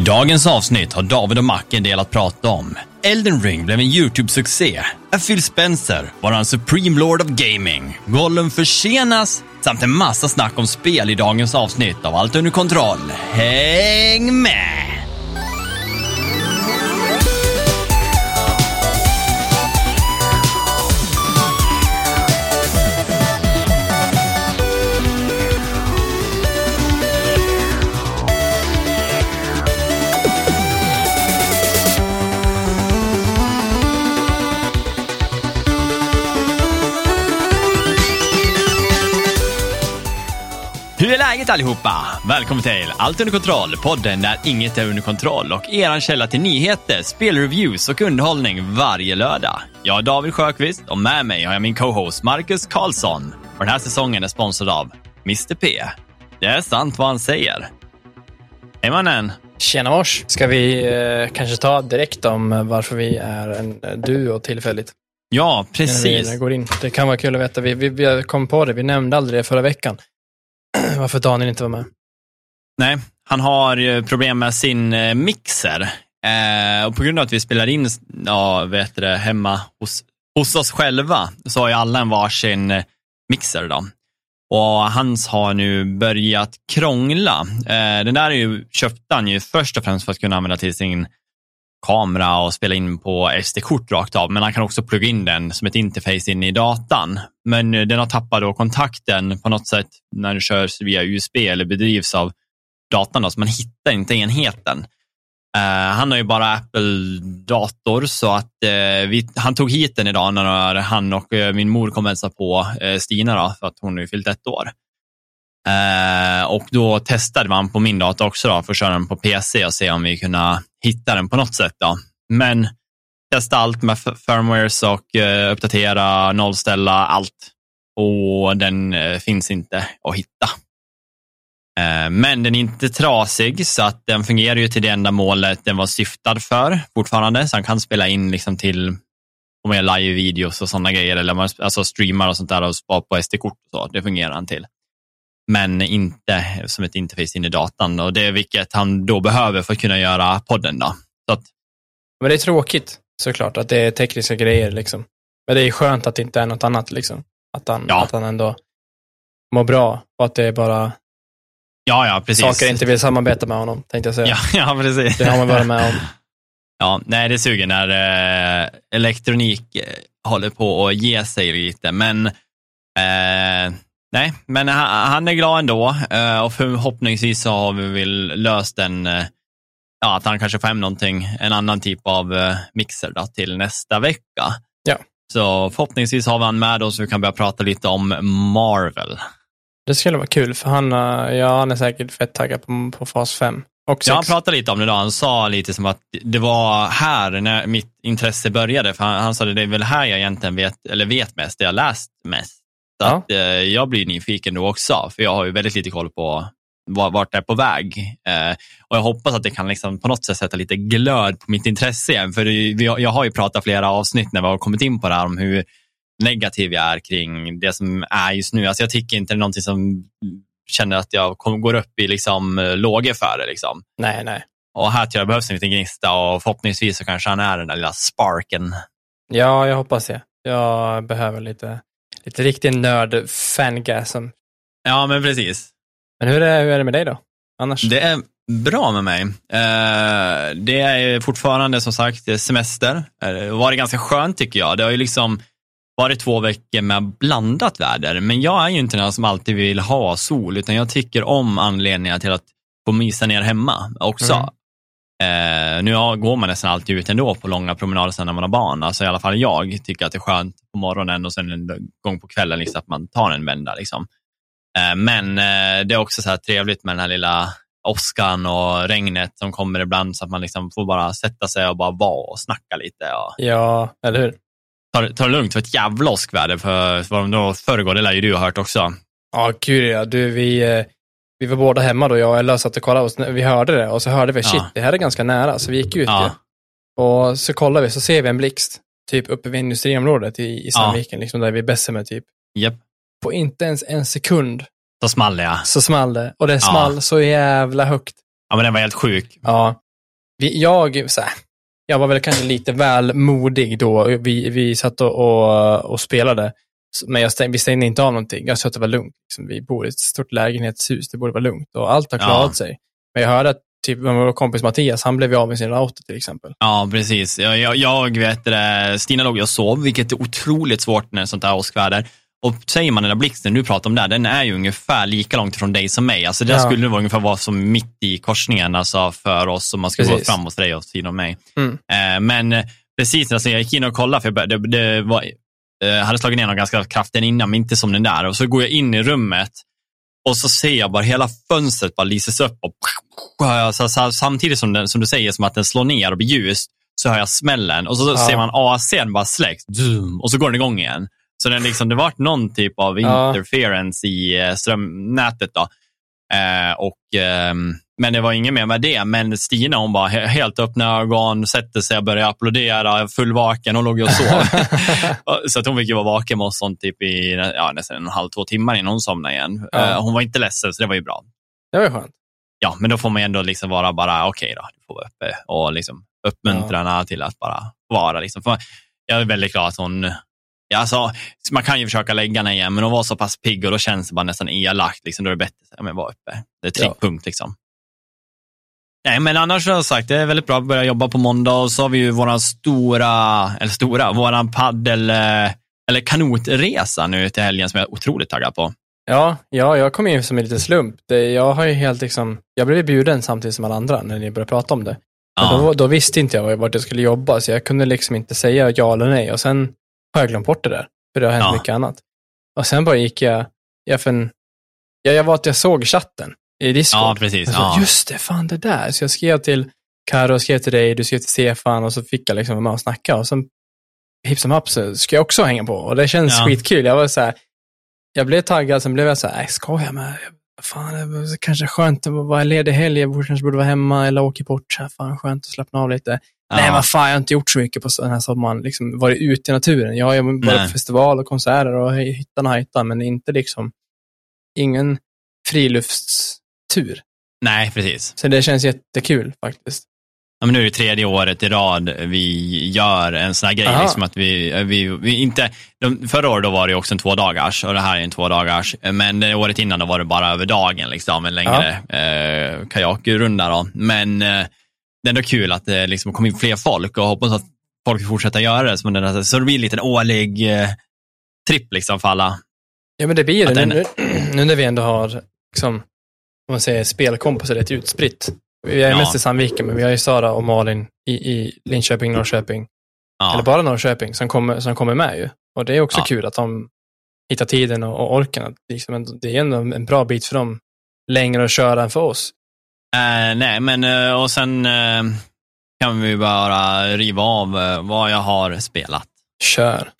I dagens avsnitt har David och Macke en del att prata om. Elden Ring blev en YouTube-succé. Är Phil Spencer var han Supreme Lord of Gaming. Gollum försenas samt en massa snack om spel i dagens avsnitt av Allt under kontroll. Häng med! Hur är läget allihopa? Välkommen till Allt under kontroll, podden där inget är under kontroll och eran källa till nyheter, spelreviews och underhållning varje lördag. Jag är David Sjöqvist och med mig har jag min co-host Marcus Karlsson. Och den här säsongen är sponsrad av Mr P. Det är sant vad han säger. Hej mannen! Tjena mors! Ska vi eh, kanske ta direkt om varför vi är en eh, duo tillfälligt? Ja, precis. Vi går in. Det kan vara kul att veta. Vi, vi, vi kom på det, vi nämnde aldrig det förra veckan. varför Daniel inte var med. Nej, han har ju problem med sin eh, mixer. Eh, och på grund av att vi spelar in ja, vet det, hemma hos, hos oss själva så har ju alla en varsin eh, mixer. Då. Och hans har nu börjat krångla. Eh, den där är ju, köpte han ju först och främst för att kunna använda till sin kamera och spela in på SD-kort rakt av, men han kan också plugga in den som ett interface in i datan. Men eh, den har tappat då kontakten på något sätt när den körs via USB eller bedrivs av datan, då, så man hittar inte enheten. Uh, han har ju bara Apple-dator så att uh, vi, han tog hit den idag när han och uh, min mor kom hälsa på Stina då, för att hon nu fyllt ett år. Och då testade man på min dator också då, för att köra den på PC och se om vi kunde hitta den på något sätt. Då. Men testa allt med firmwares och eh, uppdatera, nollställa allt. Och den eh, finns inte att hitta. Eh, men den är inte trasig så att den fungerar ju till det enda målet den var syftad för fortfarande. Så han kan spela in liksom till om jag live-videos och sådana grejer eller man, alltså streamar och sånt där och spara på SD-kort och så. Det fungerar han till men inte som ett interface in i datan och det är vilket han då behöver för att kunna göra podden. Då. Så att, Men det är tråkigt såklart att det är tekniska grejer. Liksom. Men det är skönt att det inte är något annat. Liksom. Att, han, Ja. att han ändå mår bra och att det är bara ja, ja, precis. saker inte vill samarbeta med honom, tänkte jag säga. Ja, ja, precis. Det har man varit med om. Ja, nej, det suger när eh, elektronik eh, håller på att ge sig lite, men eh, nej, men han, är glad ändå eh, och förhoppningsvis så har vi väl löst den, eh, ja, att han kanske får hem någonting, en annan typ av eh, mixer då, till nästa vecka. Ja. Så förhoppningsvis har vi han med oss så vi kan börja prata lite om Marvel. Det skulle vara kul, för han, ja, han är säkert fett taggad på, på fas 5. Och Ja, han 6. pratade lite om det då. Han sa lite som att det var här när mitt intresse började. För han, han sa att det är väl här jag egentligen vet, eller vet mest, det jag läst mest. Så Ja. att, eh, jag blir nyfiken då också, för jag har ju väldigt lite koll på var- vart det är på väg. Eh, och jag hoppas att det kan liksom på något sätt sätta lite glöd på mitt intresse igen. För det, jag har ju pratat flera avsnitt när vi har kommit in på det här om hur negativ jag är kring det som är just nu. Alltså jag tycker inte det är någonting som känner att jag går upp i liksom, eh, lågor för det. Liksom. Nej, nej. Och här tror jag behövs en liten gnista och förhoppningsvis så kanske han är den där lilla sparken. Ja, jag hoppas det. Jag behöver lite, lite riktig nörd-fangasm. Ja, men precis. Men hur är, hur är det med dig då? Annars? Det är bra med mig. Eh, det är fortfarande som sagt semester. Eh, Det var det ganska skönt tycker jag. Det har ju liksom varit två veckor med blandat väder, men jag är ju inte den som alltid vill ha sol, utan jag tycker om anledningar till att få mysa ner hemma också. Mm. Eh, nu går man nästan alltid ut ändå på långa promenader sen när man har barn. Alltså i alla fall jag tycker att det är skönt på morgonen och sen en gång på kvällen liksom, att man tar en vända. Liksom. Eh, men eh, det är också så här trevligt med den här lilla åskan och regnet som kommer ibland så att man liksom får bara sätta sig och bara vara och snacka lite. Och Ja, eller hur? ta, ta det lugnt för ett jävla åskväder för, för vad de föregår, det lär ju du ha hört också. Ja, gud ja. Du, vi, eh, vi var båda hemma då, jag och Ella satt och kollade och vi hörde det och så hörde vi, Ja. shit, det här är ganska nära. Så vi gick ut Ja. ju. Och så kollade vi, så ser vi en blixt, typ uppe vid industriområdet i, i Sandviken, liksom där vid Bessemer typ. Japp, På inte ens en sekund så small det. så small det. Och det small så jävla högt. Ja, men den var helt sjuk. Ja, vi, jag, så här, jag var väl kanske lite väl modig då. Vi, vi satt och, och, och spelade. Men jag stäng, vi stängde inte av någonting. Jag sa att det var lugnt. Liksom, vi bor i ett stort lägenhetshus, det borde vara lugnt. Och allt har klarat Ja. sig. Men jag hörde att typ, vår kompis Mattias, han blev av med sin router till exempel. Ja, precis. Jag, jag, jag vet det, Stina låg och sov, vilket är otroligt svårt när det är sånt där åskväder. Och säger man den där blixten du pratar om där, den är ju ungefär lika långt från dig som mig. Alltså det Ja. skulle vara ungefär vara som mitt i korsningen alltså för oss om man ska gå Precis. fram hos dig och sidan om mig. Mm. Eh, men eh, precis, alltså, jag gick in och kollade, för det, det var, eh, hade slagit ner någon ganska kraftigt innan, men inte som den där. Och så går jag in i rummet och så ser jag bara hela fönstret bara lyses upp. Och, så, så, samtidigt som, den, som du säger, som att den slår ner och blir ljus, så hör jag smällen. Och så Ja. ser man AC'n bara släcks, och så går den igång igen. Så den liksom, det var någon typ av Ja. interference i eh, strömnätet. Då. Eh, och, ehm, men det var inget mer med det. Men Stina hon bara he- helt öppna ögon, sätter sig och börjar applådera, fullvaken. Hon låg ju och sov. så att hon fick ju vara vaken med oss sånt typ i ja, nästan en halv, två timmar innan hon somnade igen. Ja. Eh, hon var inte ledsen, så det var ju bra. Det var ju skönt. Ja, men då får man ändå liksom vara bara, okej då, du får vara uppe och liksom uppmuntra henne till att bara vara. Liksom. För jag är väldigt glad att hon, ja, alltså, man kan ju försöka lägga henne igen, men hon var så pass pigg och då känns det bara nästan elakt. Liksom, då är det bättre att ja, vara uppe. Det är Ja. trickpunkt liksom. Nej, men annars har jag sagt, det är väldigt bra att börja jobba på måndag och så har vi ju våran stora, eller stora, våran paddel, eh, eller kanotresa nu till helgen som jag är otroligt taggad på. Ja, ja, jag kom in som en liten slump. Det, jag har ju helt liksom, jag blev bjuden samtidigt som alla andra när ni började prata om det. Ja. Då, då visste inte jag vart jag skulle jobba, så jag kunde liksom inte säga ja eller nej. Och sen har jag glömt bort det där, för det har hänt Ja. mycket annat. Och sen bara gick jag, jag, för en, ja, jag var att jag såg chatten i Discord. Ja, precis. Sa, Ja. just det, fan det där. Så jag skrev till Karo, skrev till dig, du skrev till Stefan och så fick jag liksom vara med och snacka. Och sen hipp som happ så ska jag också hänga på. Och det känns Ja. skitkul. Jag var så här, jag blev taggad, sen blev jag så här, "Nej, ska jag med? Fan, det kanske skönt att vara ledig helg. Jag kanske borde vara hemma eller åka bort. Så här, fan, skönt att slappna av lite. Nej, Ja. vad fan, jag har inte gjort så mycket på den här sommaren. Liksom, varit ute i naturen. Jag har varit Nej. på festival och konserter och hittan och hajtan, men inte liksom, ingen friluftstur. Nej, precis. Så det känns jättekul faktiskt. Ja, men nu är det tredje året i rad vi gör en sån här grej. Aha. Liksom att vi, vi, vi inte, de, förra året då var det också en två dagars och det här är en två dagars. Men året innan då var det bara över dagen, liksom, en längre eh, kajakrunda. Då. Men eh, det är ändå kul att det liksom kom in fler folk och hoppas att folk fortsätter göra det. Så det, så det blir en liten årlig eh, tripp liksom för alla. Ja, men det blir det. Den- nu, nu när vi ändå har, liksom, om man säger spelkompisar rätt utspritt. Vi är Ja. mest i Sandviken, men vi har ju Sara och Malin i, i Linköping, Norrköping. Ja. Eller bara Norrköping som kommer, som kommer med ju. Och det är också Ja. kul att de hittar tiden och, och orken. Att liksom, det är ändå en bra bit för dem längre att köra än för oss. Eh, nej, men eh, och sen eh, kan vi bara riva av vad jag har spelat. Kör.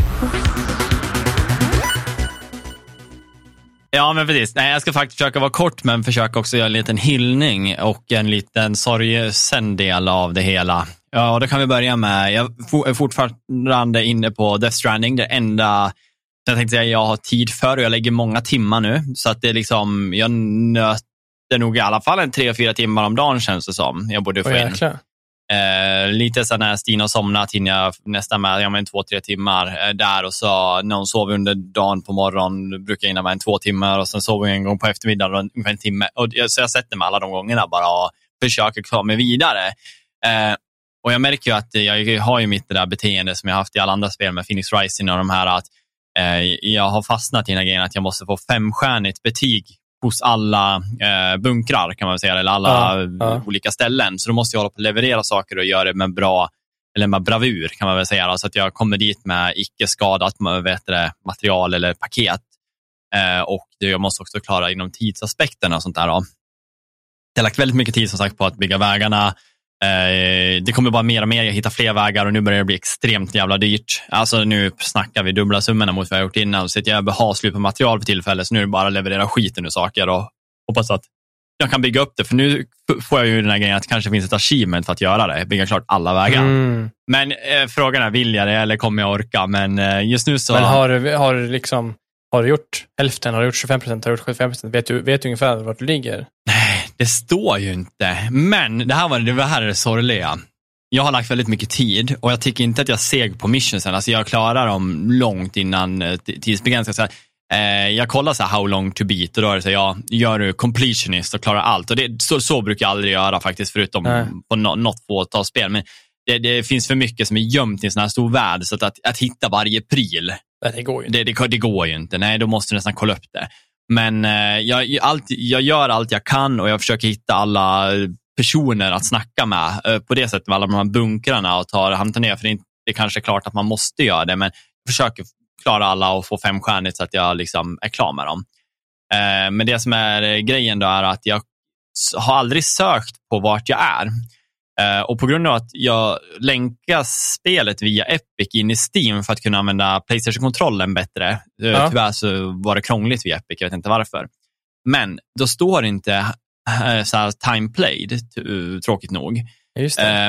Ja, men precis. Nej, jag ska faktiskt försöka vara kort, men försöka också göra en liten hyllning och en liten sorgsen del av det hela. Ja, och då kan vi börja med, jag är fortfarande inne på Death Stranding, det enda jag tänkte säga jag har tid för och jag lägger många timmar nu. Så att det är liksom, jag nöter nog i alla fall en tre, fyra timmar om dagen känns det som. Jag borde få Och in. jäklar. Eh, lite så när Stina har somnat hinner jag nästan med ja, men två, tre timmar eh, där och så när hon sover under dagen på morgonen brukar jag hinna med en två timmar och sen sover jag en gång på eftermiddagen ungefär en timme. Och så jag sätter mig alla de gångerna bara och försöker klara mig vidare. Eh, och jag märker ju att jag har ju mitt det där beteende som jag haft i alla andra spel med Phoenix Rising och de här att eh, jag har fastnat i den här grejen att jag måste få femstjärnigt betyg hos alla eh, bunkrar kan man säga, eller alla Ja, olika ställen. Så då måste jag hålla på att leverera saker och göra det med bra eller med bravur kan man väl säga. då, Så att jag kommer dit med icke skadat heter det, material eller paket. Eh, och det, jag måste också klara inom tidsaspekterna och sånt där. Då. Jag har lagt väldigt mycket tid som sagt på att bygga vägarna. Eh, det kommer bara mer och mer. Jag hittar fler vägar och nu börjar det bli extremt jävla dyrt. Alltså nu snackar vi dubbla summorna mot vad jag gjort innan. Så att jag har slut på material för tillfället, så nu är det bara att leverera skiten ur saker och hoppas att jag kan bygga upp det. För nu får jag ju den här grejen att det kanske finns ett achievement för att göra det. Bygga klart alla vägar. Mm. Men eh, frågan är, vill jag det eller kommer jag orka? Men eh, just nu så... Men har, du- har liksom, har du gjort hälften, har du gjort 25 procent, har du gjort 75 procent? Vet du, vet du ungefär vart du ligger? Nej, Det står ju inte, men det här, var, det här är det sorgliga. Jag har lagt väldigt mycket tid och jag tycker inte att jag seg på missionsen. Alltså jag klarar dem långt innan eh, tidsbegränsat. Så eh, jag kollar så här how long to beat och då är det så här, ja, gör du completionist och klarar allt. Och det, så, så brukar jag aldrig göra faktiskt, förutom Nej. på no, något fåtal spel. Men det, det finns för mycket som är gömt i en sån här stor värld, så att, att, att hitta varje pryl, det går ju inte. det, det, det går ju inte. Nej, då måste du nästan kolla upp det. Men eh, jag, allt, jag gör allt jag kan och jag försöker hitta alla eh, personer att snacka med eh, på det sättet med alla de här bunkrarna och tar hämta ner. För det är, inte, det är kanske klart att man måste göra det, men jag försöker klara alla och få femstjärnigt så att jag liksom är klar med dem. Men det som är grejen då är att jag har aldrig sökt på vart jag är. Eh, och på grund av att jag länkar spelet via Epic in i Steam för att kunna använda Playstation-kontrollen bättre. Eh, Ja. Tyvärr så var det krångligt via Epic, jag vet inte varför. Men då står inte eh, så här, time played, tråkigt nog.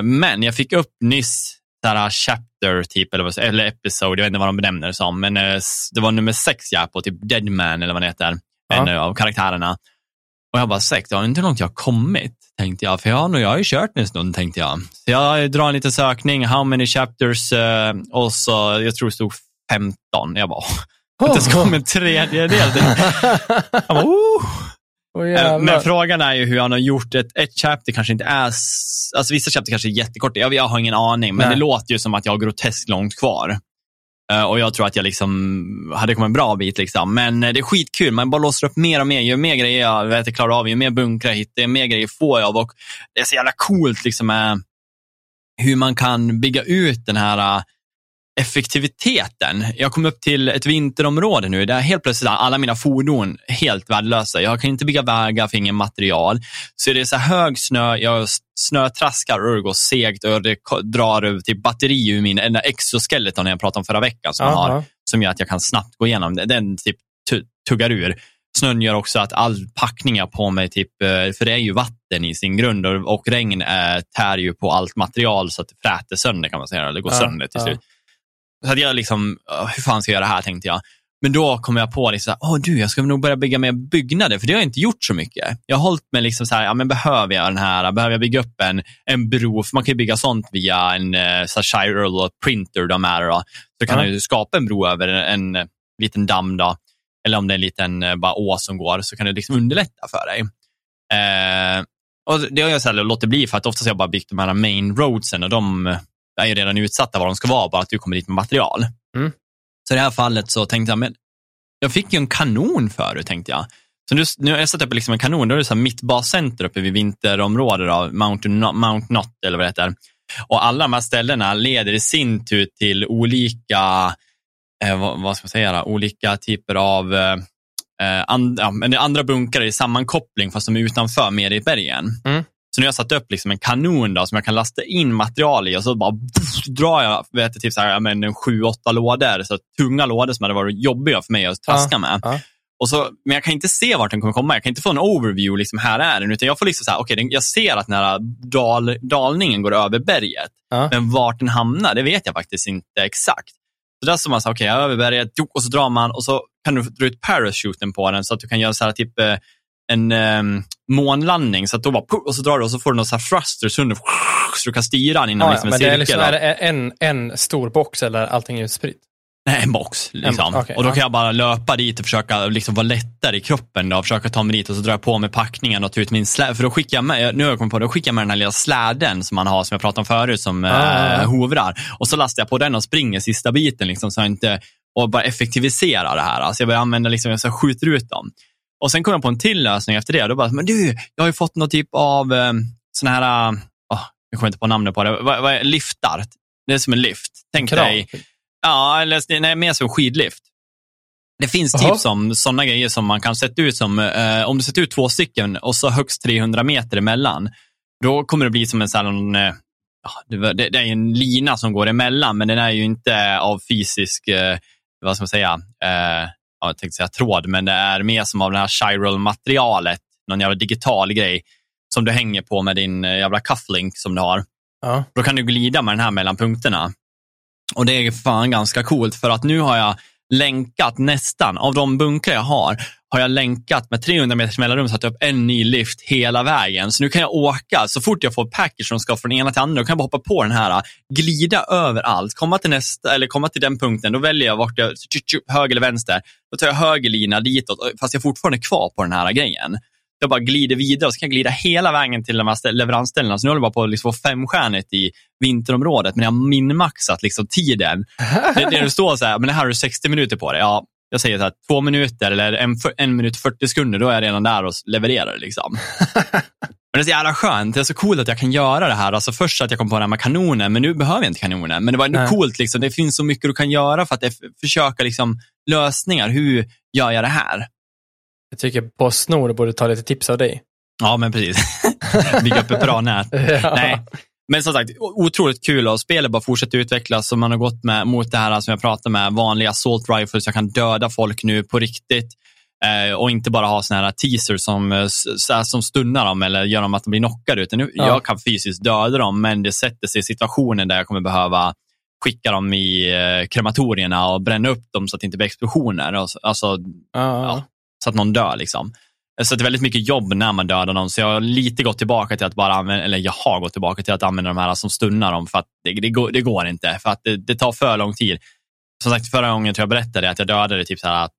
Men jag fick upp nyss här chapter, typ, eller, vad, eller episode, jag vet inte vad de benämner det som, men det var nummer sex jag på, typ Deadman eller vad det heter, Ja. en av karaktärerna. Och jag bara, sex, det har inte långt jag har kommit, tänkte jag, för jag har, nog, jag har ju kört en stund, tänkte jag. Så jag drar en liten sökning, how many chapters, eh, och så, jag tror det stod 15. Jag bara, oh, att det ska komma en tredjedel. Jag bara, oh. Jävlar. Men frågan är ju hur han har gjort ett, ett chapter kanske inte är, alltså vissa chapter kanske är jättekorta, jag, jag har ingen aning, men Nej. det låter ju som att jag har groteskt långt kvar. Eh, och jag tror att jag liksom hade kommit en bra bit. Liksom. Men eh, det är skitkul, man bara låser upp mer och mer. Ju mer grejer jag vet, jag klarar av, ju mer bunkrar jag hittar, ju mer grejer får jag av. Och det är så jävla coolt liksom, eh, hur man kan bygga ut den här effektiviteten. Jag kom upp till ett vinterområde nu där helt plötsligt är alla mina fordon helt värdelösa. Jag kan inte bygga vägar för ingen material. Så det är så hög snö, jag snötraskar och det går segt och det drar till batteri ur min exoskeleton jag pratade om förra veckan som, jag har, som gör att jag kan snabbt gå igenom det. Den typ tu- tuggar ur. Snön gör också att all packning jag på mig, typ, eh, för det är ju vatten i sin grund och, och regn eh, tär ju på allt material så att det fräter sönder kan man säga, eller går Ja, sönder till ja. Så att jag liksom, "Åh, hur fan ska jag göra det här tänkte jag. Men då kom jag på, liksom, åh du, jag ska nog börja bygga mer byggnader, för det har jag inte gjort så mycket. Jag har hållit mig liksom så här, ja men behöver jag den här, behöver jag bygga upp en, en bro, för man kan ju bygga sånt via en eh, så här Chiral printer de är då. Så kan man ju skapa en bro över en, en liten damm då, eller om det är en liten eh, bara ås som går, så kan det liksom underlätta för dig. Eh, och det har jag istället låtit bli, för att oftast har jag bara byggt de här main roadsen och de är ju redan utsatta var de ska vara, bara att du kommer dit med material. Mm. Så i det här fallet så tänkte jag, men jag fick ju en kanon förut, tänkte jag. Så nu, nu har jag satt upp liksom en kanon, då är det så här mitt bascenter uppe vid vinterområdet, då, Mount, Mount Not eller vad det heter. Och alla de här ställena leder i sin tur till olika, eh, vad, vad ska man säga, olika typer av eh, eh, and, ja, andra bunkrar i sammankoppling fast de är utanför mer i bergen. Mm. Så nu har jag satt upp liksom en kanon då, som jag kan lasta in material i och så bara pff, drar jag vet, typ så här, ja, men en sju, åtta lådor, så tunga lådor som hade varit jobbiga för mig att traska med. ja. Och så, men jag kan inte se vart den kommer komma. Jag kan inte få en overview, liksom, här är den, utan jag får liksom så här, den- jag ser att den här dal, dalningen går över berget. Ja. Men vart den hamnar, det vet jag faktiskt inte exakt. Så där står man så här, okej, jag är över berget, och så drar man och så kan du dra ut parachuten på den så att du kan göra så här, typ eh, en um, månlandning. Så att då bara, puff, och så drar du och så får du någon så här thrusters under, så du kan styra den inom Ja, liksom, ja, en men det är, cirkel. liksom, är det en, en stor box eller allting är utspritt? Nej, en box. Liksom. box, okej, och då ja. kan jag bara löpa dit och försöka liksom, vara lättare i kroppen. Då, och försöka ta mig dit och så drar jag på mig packningen och tar ut min släde. För då skickar jag med, nu har jag kommit på det, då skickar jag med den här lilla släden som man har, som jag pratade om förut, som Ah, ja, ja. eh, hovrar. Och så lastar jag på den och springer sista biten liksom, så jag inte, och bara effektivisera det här. Alltså jag börjar använda, liksom, jag skjuter ut dem. Och sen kom jag på en till lösning efter det. Då bara, men du, jag har ju fått någon typ av eh, sån här, åh, jag kommer inte på namnet på det, vad, vad liftar. Det är som en lift. Tänk Kran? dig, Ja, eller nej, mer som skidlift. Det finns typ som sådana grejer som man kan sätta ut som, eh, om du sätter ut två stycken och så högst 300 meter emellan, då kommer det bli som en sån, eh, det, det, det är en lina som går emellan, men den är ju inte av fysisk, eh, vad ska man säga, eh, ja, jag tänkte säga tråd, men det är mer som av det här chiral-materialet, någon jävla digital grej som du hänger på med din eh, jävla cufflink som du har. Ja. Då kan du glida med den här mellan punkterna. Och det är fan ganska coolt för att nu har jag länkat nästan, av de bunkrar jag har, har jag länkat med 300 meters mellanrum satt upp en ny lift hela vägen. Så nu kan jag åka så fort jag får package som ska från ena till andra. Då kan jag bara hoppa på den här, glida överallt, komma till nästa eller komma till den punkten. Då väljer jag vart jag, höger eller vänster. Då tar jag högerlina ditåt, fast jag fortfarande är kvar på den här grejen. Jag bara glider vidare och så kan jag glida hela vägen till de här leveransställena. Så nu håller jag bara på att liksom få femstjärnigt i vinterområdet, men jag har minmaxat liksom tiden. det, det står så här, men det här har du 60 minuter på det. Ja, jag säger så här, två minuter eller en, en minut 40 sekunder, då är jag redan där och levererar. Liksom. Men det är så jävla skönt. Det är så coolt att jag kan göra det här. Alltså först att jag kom på det här med kanonen, men nu behöver jag inte kanonen. Men det var ändå coolt. Liksom. Det finns så mycket du kan göra för att försöka liksom, lösningar. Hur gör jag det här? Jag tycker Postnord borde ta lite tips av dig. Ja, men precis. Bygga upp ett bra nät. ja. Nej. Men som sagt, otroligt kul och spelet bara fortsätter utvecklas och man har gått med, mot det här som jag pratade med, vanliga assault rifles, jag kan döda folk nu på riktigt. Eh, och inte bara ha såna här teasers som, eh, som stunnar dem eller gör dem att de blir knockade. Utan nu, ja. Jag kan fysiskt döda dem, men det sätter sig i situationen där jag kommer behöva skicka dem i eh, krematorierna och bränna upp dem så att det inte blir explosioner. Alltså, ja. Ja, så att någon dör. Liksom. Så det är väldigt mycket jobb när man dödar någon. Så jag har lite gått tillbaka till att bara använda, eller jag har gått tillbaka till att använda de här som stunnar dem för att det, det, går, det går, inte. För att det, det, tar för lång tid. Som sagt, förra gången jag berättade att jag dödade typ 12-13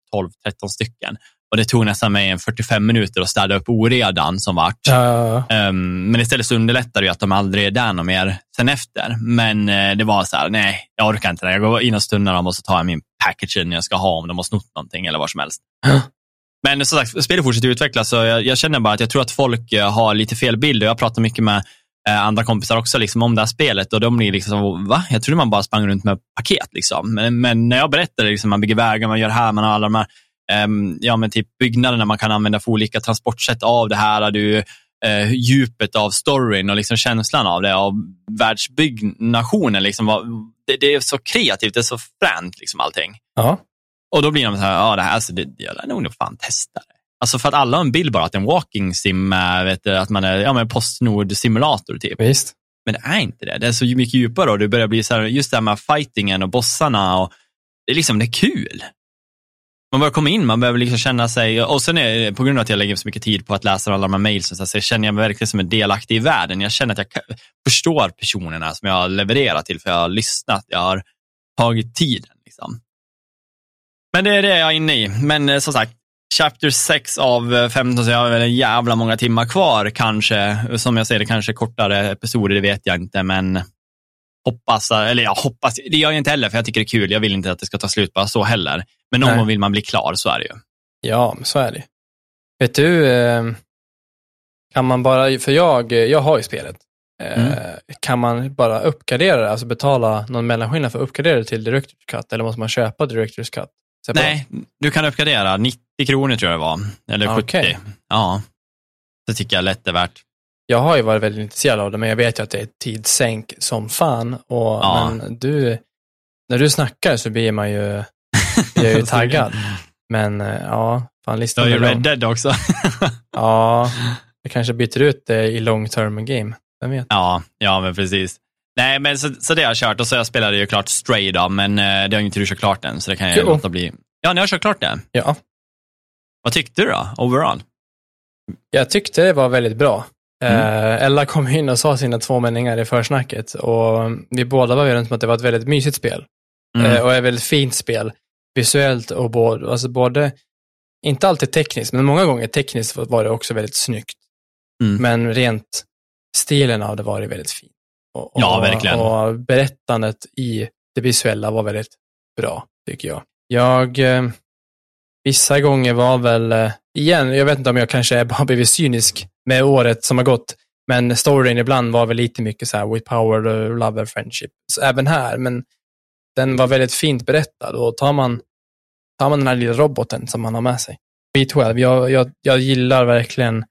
stycken. Och det tog nästan mig 45 minuter att städa upp oredan som vart. Ja. Um, men istället så underlättar det att de aldrig är där någon mer sen efter. Men uh, det var så här, nej, jag orkar inte det. Jag går in och stunnar dem och så tar jag min package jag ska ha om de har snott någonting eller vad som helst. Ja. Men som sagt, spelet fortsätter utvecklas så jag, jag, känner bara att jag tror att folk eh, har lite fel bild. Jag pratar mycket med eh, andra kompisar också liksom, om det här spelet och de blir liksom, va? Jag trodde man bara sprang runt med paket. Liksom. Men, men när jag berättar, liksom, man bygger vägar, man gör det här, man har alla de här um, ja, men typ byggnaderna man kan använda för olika transportsätt av det här. Du, eh, djupet av storyn och liksom känslan av det, av världsbyggnationen. Liksom, det, det, är så kreativt, det är så fränt liksom, allting. Ja. Och då blir de så här, ja det här, alltså, det, jag lär nog fan testa det. Alltså för att alla har en bild bara att en walking sim är, att man är ja, men Postnord simulator typ. Visst. Men det är inte det. Det är så mycket djupare och det börjar bli så här, just det här med fightingen och bossarna och det är liksom, det är kul. Man börjar komma in, man behöver liksom känna sig, och sen är det på grund av att jag lägger så mycket tid på att läsa alla de här mejlen, så känner jag mig verkligen som en delaktig i världen. Jag känner att jag förstår personerna som jag har levererat till, för jag har lyssnat, jag har tagit tiden. Liksom. Men det är det jag är inne i. Men eh, som sagt, Chapter 6 av 15, eh, så jag har väl en jävla många timmar kvar kanske. Som jag ser det kanske kortare episoder, det vet jag inte, men hoppas, eller jag hoppas, det gör jag inte heller för jag tycker det är kul. Jag vill inte att det ska ta slut bara så heller. Men någon gång vill man bli klar, så är det ju. Ja, så är det Vet du, eh, kan man bara, för jag, jag har ju spelet. Mm. Kan man bara uppgradera det, alltså betala någon mellanskillnad för att uppgradera det till Director's Cut eller måste man köpa Director's Cut? Separat? Nej, du kan uppgradera. 90 kronor tror jag det var. Eller okay. 70. Ja. Det tycker jag lätt är värt. Jag har ju varit väldigt intresserad av det, men jag vet ju att det är tidssänk som fan. Och, ja. Men du, när du snackar så blir man ju, blir ju taggad. Men eh, ja, fan listan Du har ju Red Dead också. ja, jag kanske byter ut det i long term game. Vem vet? Ja, ja men precis. Nej, men så, så det har jag kört och så jag spelade ju klart Stray då, men eh, det har ju inte du kört klart än, så det kan jag jo. låta bli. Ja, ni har kört klart det? Ja. Vad tyckte du då, overall? Jag tyckte det var väldigt bra. Mm. Uh, Ella kom in och sa sina två meningar i försnacket och vi båda var överens om att det var ett väldigt mysigt spel. Mm. Uh, och ett väldigt fint spel. Visuellt och både, alltså både, inte alltid tekniskt, men många gånger tekniskt var det också väldigt snyggt. Mm. Men rent stilen av det var det väldigt fint. Och, ja, verkligen. Och berättandet i det visuella var väldigt bra, tycker jag. Jag, eh, vissa gånger var väl, eh, igen, jag vet inte om jag kanske bara blivit cynisk med året som har gått, men storyn ibland var väl lite mycket så här, with power, love and friendship. Så även här, men den var väldigt fint berättad och tar man, tar man den här lilla roboten som man har med sig, B12, jag, jag, jag gillar verkligen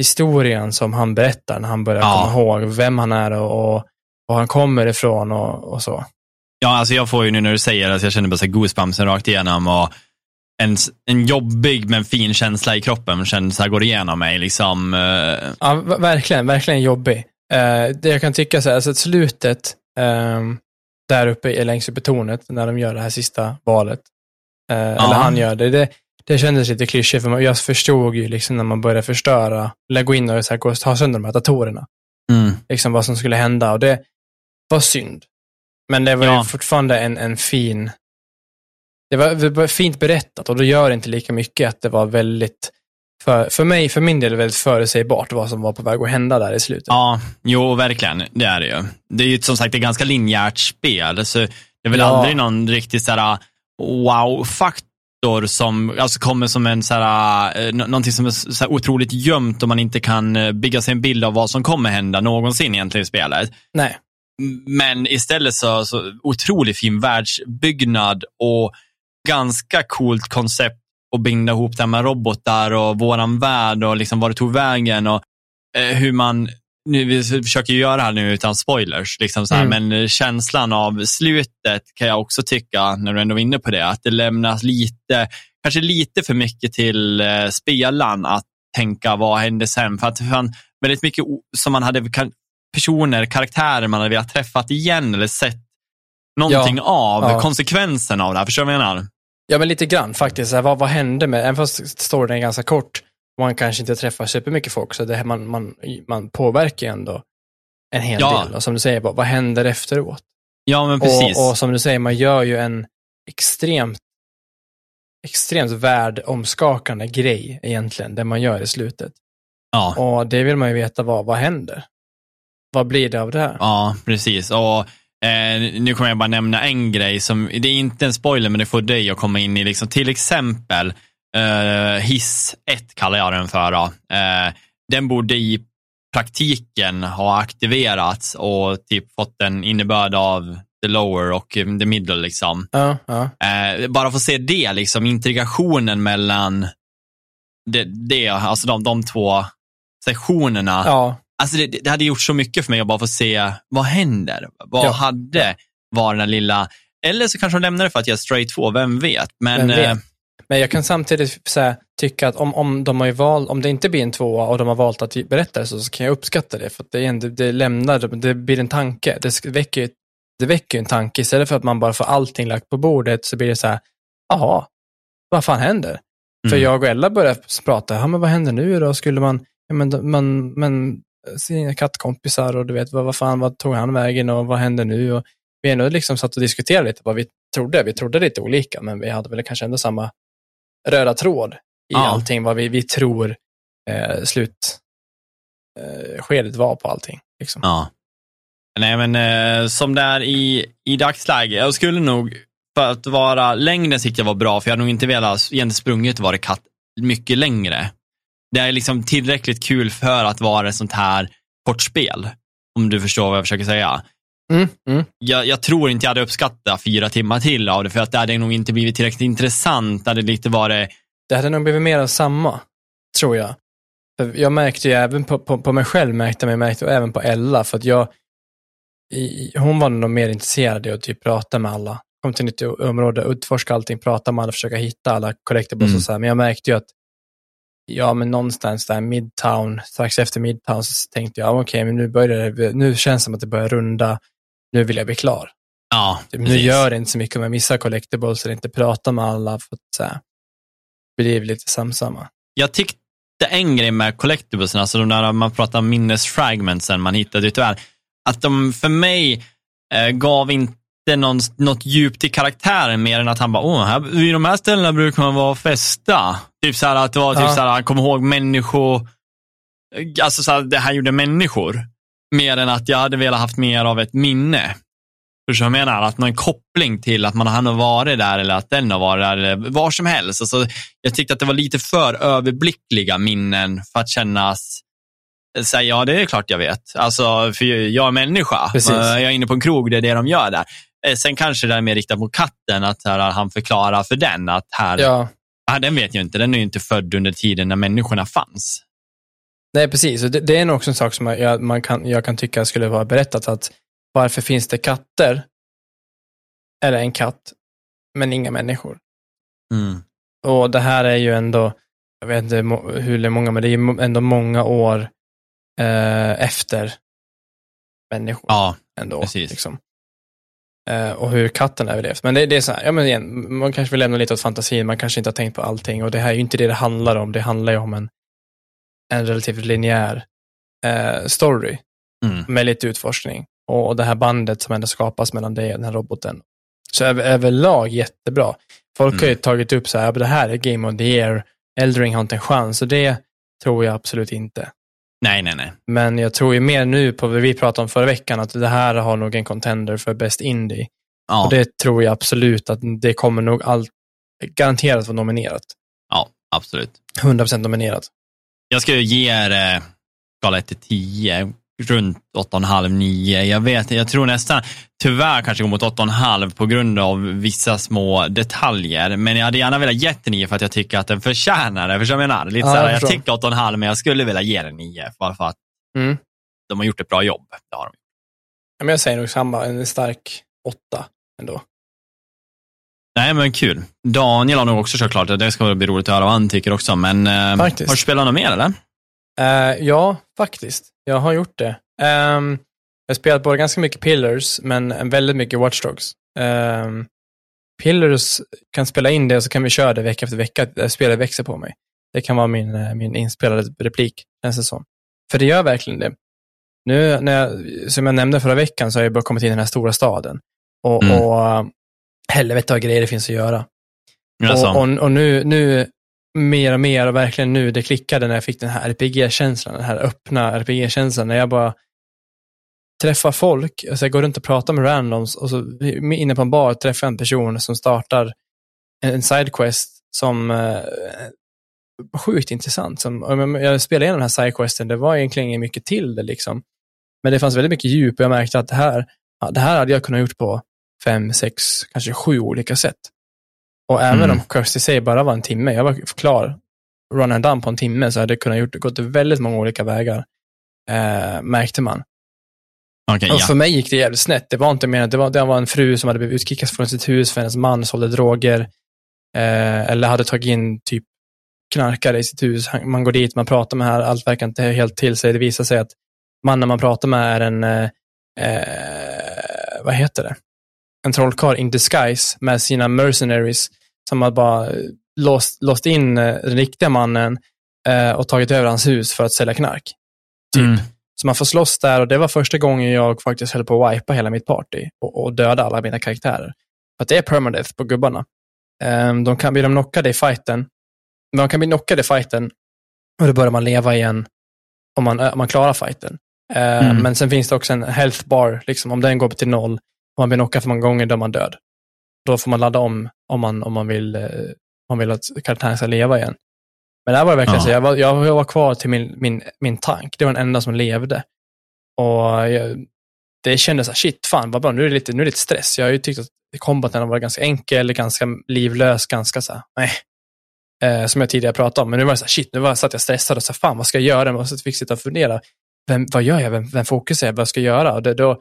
historien som han berättar när han börjar ja. komma ihåg vem han är och, och var han kommer ifrån och, och, så. Ja, alltså jag får ju nu när du säger det, alltså jag känner bara så goosebumpsen rakt igenom och en, en jobbig men fin känsla i kroppen känns här, går igenom mig. Liksom, uh... Ja, verkligen, verkligen jobbig. Uh, det jag kan tycka så här, alltså slutet um, där uppe längs uppe i tornet när de gör det här sista valet, uh, ja. eller han gör det, det, det kändes lite klyschigt, för jag förstod ju liksom när man började förstöra, eller gå in och så här, gå och ta sönder de här datorerna, Mm. liksom vad som skulle hända. Och det var synd. Men det var Ja. ju fortfarande en, en fin... Det var, det var fint berättat och då gör det inte lika mycket att det var väldigt, för, för mig, för min del, väldigt förutsägbart vad som var på väg att hända där i slutet. Ja, jo, verkligen. Det är det ju. Det är ju som sagt ett ganska linjärt spel, så det är väl Ja. aldrig någon riktigt såhär wow-faktor som alltså kommer som en såhär, eh, nå- någonting som är så här otroligt gömt och man inte kan eh, bygga sig en bild av vad som kommer hända någonsin egentligen i spelet. Nej. Men istället så, så otroligt fin världsbyggnad och ganska coolt koncept att binda ihop det här med robotar och våran värld och liksom var det tog vägen och eh, hur man, nu, vi försöker göra det här nu utan spoilers, liksom så här, Mm. men eh, känslan av slutet kan jag också tycka, när du ändå var inne på det, att det lämnas lite, kanske lite för mycket till eh, spelaren att tänka vad hände sen. För att det fann väldigt mycket som man hade personer, karaktärer man hade velat träffat igen eller sett någonting av ja. konsekvenserna av det här. Förstår du vad jag menar? Ja, men lite grann faktiskt. Vad, vad hände med, även fast storyn är ganska kort, man kanske inte träffar supermycket folk, så det här, man, man, man påverkar ju ändå en hel Ja. del. Och som du säger, vad, vad händer efteråt? Ja, men precis. Och, och som du säger, man gör ju en extremt, extremt världomskakande grej egentligen, det man gör i slutet. ja. Och det vill man ju veta, vad, vad händer? Vad blir det av det här? Ja, precis. Och eh, Nu kommer jag bara nämna en grej som, det är inte en spoiler, men det får dig att komma in i, liksom, till exempel eh, hiss 1 kallar jag den för. Eh, den borde i praktiken ha aktiverats och typ fått en innebörd av the lower och the middle. Liksom. Ja. Eh, bara få se det, liksom, integrationen mellan det, det alltså de, de två sektionerna. Alltså det, det hade gjort så mycket för mig att bara få se vad händer. Vad Ja. hade var den lilla, eller så kanske de lämnar det för att jag är straight 2, vem vet. Men Vem vet? Men jag kan samtidigt här, tycka att om, om, de har ju val, om det inte blir en tvåa och de har valt att berätta det så, så kan jag uppskatta det. För att det, ändå, det lämnar, det blir en tanke. Det väcker, det väcker en tanke. Istället för att man bara får allting lagt på bordet så blir det så här, jaha, vad fan händer? För Mm. jag och Ella började prata, ja men vad händer nu då? Skulle man, ja men, man, men sina kattkompisar och du vet, vad, vad fan, vad tog han vägen och vad händer nu? Och vi ändå liksom satt och diskuterade lite vad vi trodde. Vi trodde lite olika, men vi hade väl kanske ändå samma röda tråd i Ja. allting, vad vi, vi tror eh, slutskedet eh, var på allting. Liksom. ja. Nej men eh, som det är i, i dagsläget, jag skulle nog för att vara längre sikt jag var bra, för jag hade nog inte velat egentligen sprungit varit katt mycket längre. Det är liksom tillräckligt kul för att vara ett sånt här kortspel. Om du förstår vad jag försöker säga. Mm, mm. jag, jag tror inte jag hade uppskattat fyra timmar till av det, för att det hade nog inte blivit tillräckligt intressant. Det hade lite varit, Det hade nog blivit mer av samma, tror jag. Jag märkte ju även på, på, på mig själv, märkte jag, märkte och även på Ella, för att jag, i, hon var nog mer intresserad av att typ prata med alla. Kom till nytt område, utforska allting, prata med alla, försöka hitta alla collectibles Mm. och så här. Men jag märkte ju att, ja men någonstans där Midtown, strax efter Midtown, så tänkte jag, okej, men nu börjar det, nu känns det som att det börjar runda, nu vill jag bli klar. ja, Typ, nu gör det inte så mycket om jag missar collectibles eller inte pratar med alla, för att så här, bli lite samsamma. Jag tyckte en grej med collectiblesen, alltså de där man pratar minnesfragmentsen man hittade tyvärr, att de för mig eh, gav inte någon, något djup till karaktären mer än att han bara, åh, här, vid de här ställena brukar man vara och festa. Typ så här att det var typ Ja. så här, han kom ihåg människor, alltså så här, det här gjorde människor. Mer än att jag hade velat haft mer av ett minne. Förstår du vad jag menar? Att någon koppling till att man har varit där eller att den har varit där eller var som helst. Alltså, jag tyckte att det var lite för överblickliga minnen för att kännas Säga, ja, det är klart jag vet. Alltså, för jag är människa. Precis. Eh, Jag är inne på en krog, det är det de gör där. Eh, Sen kanske det är mer riktat mot katten, att här, han förklarar för den att här, Ja, ah, den vet jag inte, den är ju inte född under tiden när människorna fanns. Nej precis. Det, det är nog också en sak som jag, man kan, jag kan tycka skulle vara berättat, att varför finns det katter, eller en katt, men inga människor? Mm. Och det här är ju ändå, jag vet inte hur många, men det är ju ändå många år eh, efter människor Ja, ändå. precis. Liksom. Eh, och hur katten överlevt. Men det, det är så här, ja men igen, man kanske vill lämna lite åt fantasin, man kanske inte har tänkt på allting och det här är ju inte det det handlar om, det handlar ju om en, en relativt linjär eh, story Mm. med lite utforskning. Och, och det här bandet som ändå skapas mellan dig och den här roboten. Så över, överlag jättebra. Folk har ju tagit upp så här, "Ja, men det här är Game of the Year, Eldring har inte en chans, och det tror jag absolut inte. Nej, nej, nej. Men jag tror ju mer nu på vad vi pratade om förra veckan, att det här har nog en contender för Best Indie. Ja, Och det tror jag absolut att det kommer nog allt, garanterat vara nominerat. ja absolut. 100% nominerat. Jag skulle ge det skala 1 till 10, runt 8,5-9. Jag vet jag tror nästan, tyvärr kanske går mot 8,5 på grund av vissa små detaljer. Men jag hade gärna velat ge den 9 för att jag tycker att den förtjänar det. Förstår du vad jag menar? Lite Ja, så här, jag jag tycker 8,5 men jag skulle vilja ge den 9 bara för att Mm. de har gjort ett bra jobb. Det har de. Ja, Men jag säger nog samma, en stark åtta ändå. Nej, men kul. Daniel har nog också kört klart det. Det ska bli roligt att höra vad han tycker också. Men eh, Faktiskt. har du spelat något mer eller? Eh, ja, faktiskt. Jag har gjort det. Um, jag har spelat både ganska mycket Pillars, men en väldigt mycket Watch Dogs. Ehm, Pillars kan spela in det och så kan vi köra det vecka efter vecka. Spelet växer på mig. Det kan vara min, eh, min inspelade replik, känns det som. För det gör verkligen det. Nu, när jag, som jag nämnde förra veckan, så har jag bara kommit in i den här stora staden. Och, Mm. och helvete vad grejer det finns att göra. Och, och, och nu, nu, mer och mer, och verkligen nu, det klickade när jag fick den här RPG-känslan, den här öppna RPG-känslan, när jag bara träffar folk, alltså jag går runt och pratar med randoms, och så inne på en bar träffar jag en person som startar en, sidequest som eh, sjukt intressant. Som, jag- jag spelade igenom den här sidequesten, det var egentligen inget mycket till det liksom. Men det fanns väldigt mycket djup och jag märkte att det här, ja, det här hade jag kunnat gjort på fem, sex, kanske sju olika sätt. Och även Mm. om Quest i sig bara var en timme, jag var klar, run and done på en timme, så hade jag kunnat gjort, gått väldigt många olika vägar, eh, märkte man. okej, Och ja. för mig gick det jävligt snett. Det var inte mer det var, det var en fru som hade blivit utkickad från sitt hus för hennes man sålde droger. Eh, eller hade tagit in typ knarkare i sitt hus. Man går dit, man pratar med här, allt verkar inte helt till sig. Det visar sig att mannen man pratar med är en, eh, eh, vad heter det? En trollkarl in disguise med sina mercenaries som har bara eh, låst, låst in eh, den riktiga mannen eh, och tagit över hans hus för att sälja knark. Typ. Mm. Så man får slåss där och det var första gången jag faktiskt höll på att wipa hela mitt party och, och döda alla mina karaktärer. För att det är permadeath på gubbarna. Ehm, de kan bli de knockade i fighten. Men de kan bli knockade i fighten och då börjar man leva igen om man, om man klarar fighten. Ehm, Mm. Men sen finns det också en health bar, liksom, om den går upp till noll, man blir knockad för många gånger, då är man död. Då får man ladda om om man, om man, vill, eh, om man vill att karaktären ska leva igen. Men där var det verkligen Ja. så, jag var, jag, jag var kvar till min, min, min tank. Det var den enda som levde. Och jag, det kändes så här, shit, fan vad bra, nu är det lite, nu är det lite stress. Jag har ju tyckt att combaten har varit ganska enkel, ganska livlös, ganska så här, nej. Eh, som jag tidigare pratade om. Men nu var det så här, shit, nu var, satt jag stressad och så här, fan vad ska jag göra? Och så fick jag sitta och fundera. Vem, vad gör jag? Vem, vem fokus är jag? Vad ska jag göra? Och det, då,